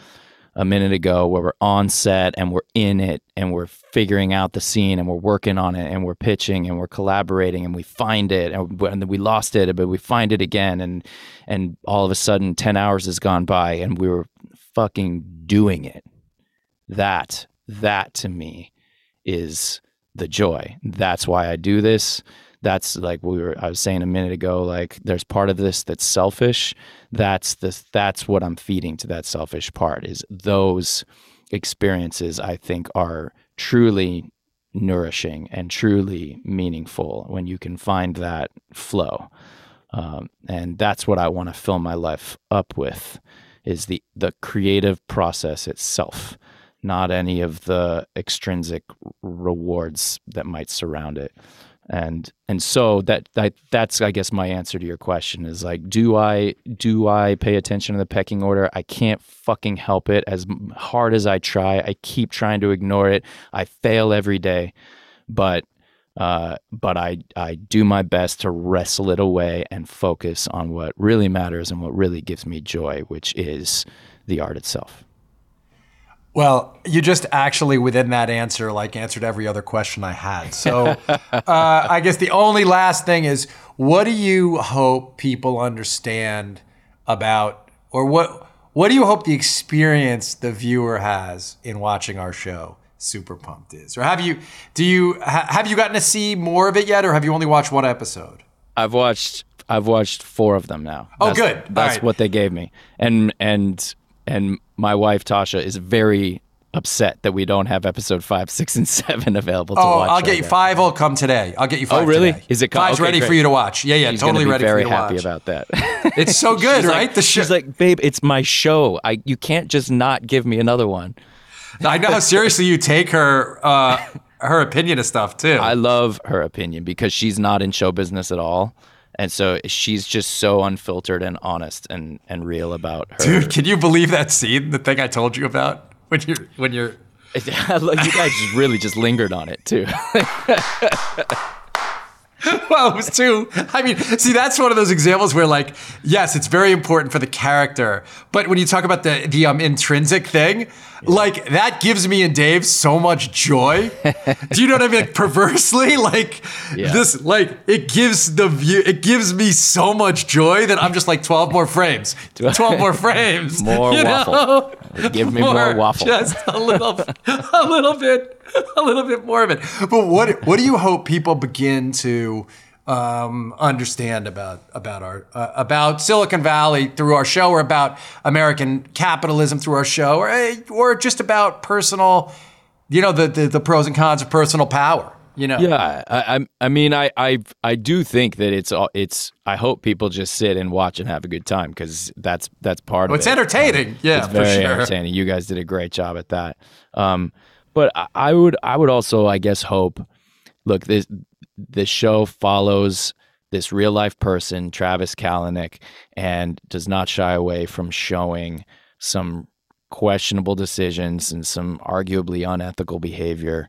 a minute ago where we're on set and we're in it and we're figuring out the scene and we're working on it and we're pitching and we're collaborating and we find it and then we lost it but we find it again and and all of a sudden 10 hours has gone by and we were fucking doing it. That, that to me is the joy. That's why I do this. that's like we were I was saying a minute ago like there's part of this that's selfish that's the that's what I'm feeding to that selfish part is those experiences I think are truly nourishing and truly meaningful when you can find that flow um, and that's what I want to fill my life up with is the the creative process itself not any of the extrinsic rewards that might surround it. And and so that, that that's i guess my answer to your question is like do i do i pay attention to the pecking order? I can't fucking help it. As hard as i try i keep trying to ignore it. I fail every day. But uh, but I, I do my best to wrestle it away and focus on what really matters and what really gives me joy, which is the art itself. Well, you just actually within that answer, like answered every other question I had. So uh, I guess the only last thing is, what do you hope people understand about, or what what do you hope the experience the viewer has in watching our show? Super pumped is, or have you do you ha, have you gotten to see more of it yet, or have you only watched one episode? I've watched I've watched four of them now. Oh, that's, good. That's right. what they gave me, and and and my wife Tasha is very upset that we don't have episode five, six, and seven available to oh, watch. I'll get right you five. Will come today. I'll get you five. Oh, really? today. Is it co- five's okay, ready for you to watch? Yeah, yeah, She's totally ready very for you to happy watch. about that. It's so good, right? Like, the show. she's like, babe, it's my show. I you can't just not give me another one. I know how seriously you take her uh, her opinion of stuff too. I love her opinion because she's not in show business at all. And so she's just so unfiltered and honest and, and real about her. Dude, can you believe that scene? The thing I told you about when you're when you're. you guys just really just lingered on it too. Well, it was too. I mean, see, that's one of those examples where, like, yes, it's very important for the character, but when you talk about the the um, intrinsic thing, like that gives me and Dave so much joy. Do you know what I mean? Like perversely, like Yeah. this, like it gives the view, it gives me so much joy that I'm just like twelve more frames, twelve more frames, More waffle. Give me more waffle. Just a little, a little bit, a little bit more of it. But what what do you hope people begin to um, understand about about our uh, about Silicon Valley through our show, or about American capitalism through our show, or eh, or just about personal, you know, the the, the pros and cons of personal power. You know, Yeah, I, I, I mean, I, I, I do think that it's, all it's. I hope people just sit and watch and have a good time because that's that's part Well, of it's it. entertaining. yeah, it's for very sure. entertaining. You guys did a great job at that. Um, but I, I would, I would also, I guess, hope. Look, this this show follows this real life person, Travis Kalanick, and does not shy away from showing some questionable decisions and some arguably unethical behavior.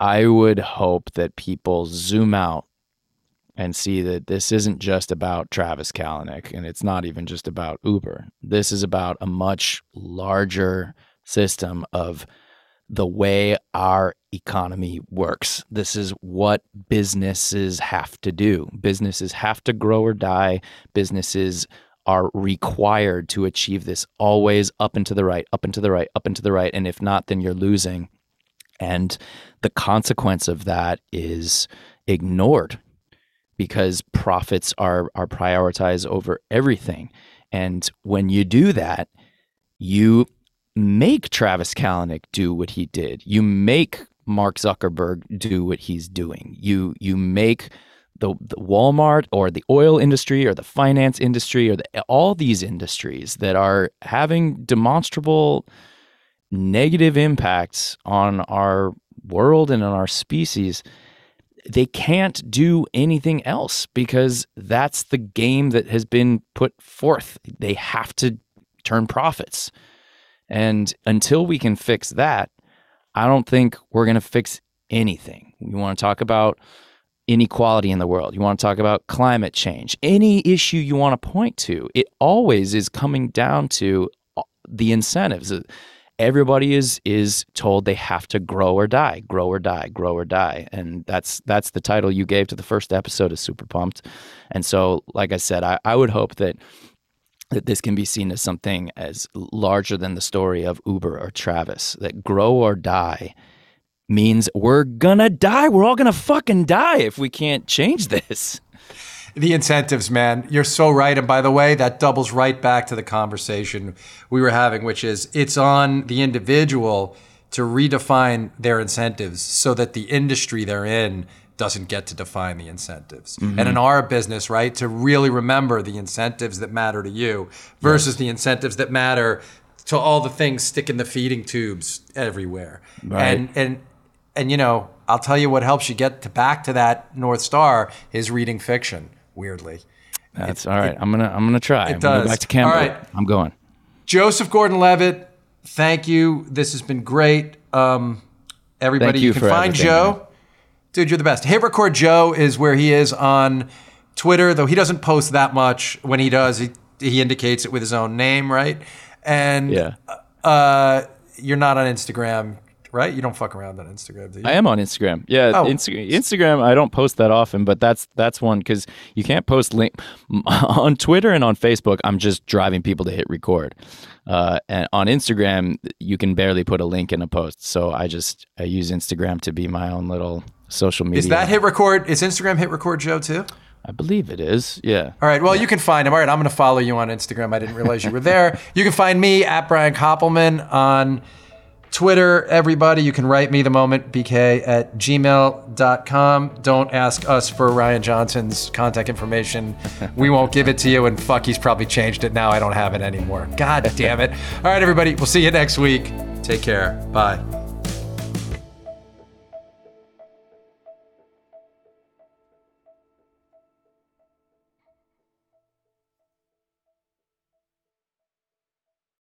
I would hope that people zoom out and see that this isn't just about Travis Kalanick and it's not even just about Uber. This is about a much larger system of the way our economy works. This is what businesses have to do. Businesses have to grow or die. Businesses are required to achieve this always up and to the right, up and to the right, up and to the right. And if not, then you're losing. And the consequence of that is ignored because profits are are prioritized over everything. And when you do that, you make Travis Kalanick do what he did. You make Mark Zuckerberg do what he's doing. You you make the, the Walmart or the oil industry or the finance industry or the, all these industries that are having demonstrable negative impacts on our world and on our species they can't do anything else because that's the game that has been put forth. They have to turn profits. And until we can fix that, I don't think we're going to fix anything. We want to talk about inequality in the world. You want to talk about climate change. Any issue you want to point to, it always is coming down to uh, the incentives. Everybody is is told they have to grow or die, grow or die, grow or die, and that's that's the title you gave to the first episode of Super Pumped. And so, like I said, I, I would hope that that this can be seen as something as larger than the story of Uber or Travis. That grow or die means we're gonna die. We're all gonna fucking die if we can't change this. The incentives, man. You're so right. And by the way, that doubles right back to the conversation we were having, which is it's on the individual to redefine their incentives so that the industry they're in doesn't get to define the incentives. Mm-hmm. And in our business, right, to really remember the incentives that matter to you versus yes. the incentives that matter to all the things sticking the feeding tubes everywhere. Right. And and and you know, I'll tell you what helps you get to back to that north star is reading fiction. Weirdly, that's it, all right. It, I'm gonna I'm gonna try. It I'm does. Go back to Campbell. All right, I'm going. Joseph Gordon-Levitt, thank you. This has been great. Um, everybody, thank you, you can find Joe. Man. Dude, you're the best. Hit Record Joe is where he is on Twitter, though he doesn't post that much. When he does, he he indicates it with his own name, right? And yeah, uh, you're not on Instagram right? You don't fuck around on Instagram, do you? I am on Instagram. Yeah, oh. Insta- Instagram. I don't post that often, but that's that's one because you can't post link on Twitter and on Facebook. I'm just driving people to hit record, uh, and on Instagram you can barely put a link in a post. So I just I use Instagram to be my own little social media. Is that hit record? Is Instagram hit record Joe too? I believe it is. Yeah. All right. Well, you can find him. All right. I'm going to follow you on Instagram. I didn't realize you were there. You can find me at Brian Koppelman on Twitter, everybody, you can write me the moment, bk at gmail.com. Don't ask us for Rian Johnson's contact information. we won't give it to you. And fuck, he's probably changed it now. I don't have it anymore. God damn it. All right, everybody, we'll see you next week. Take care. Bye.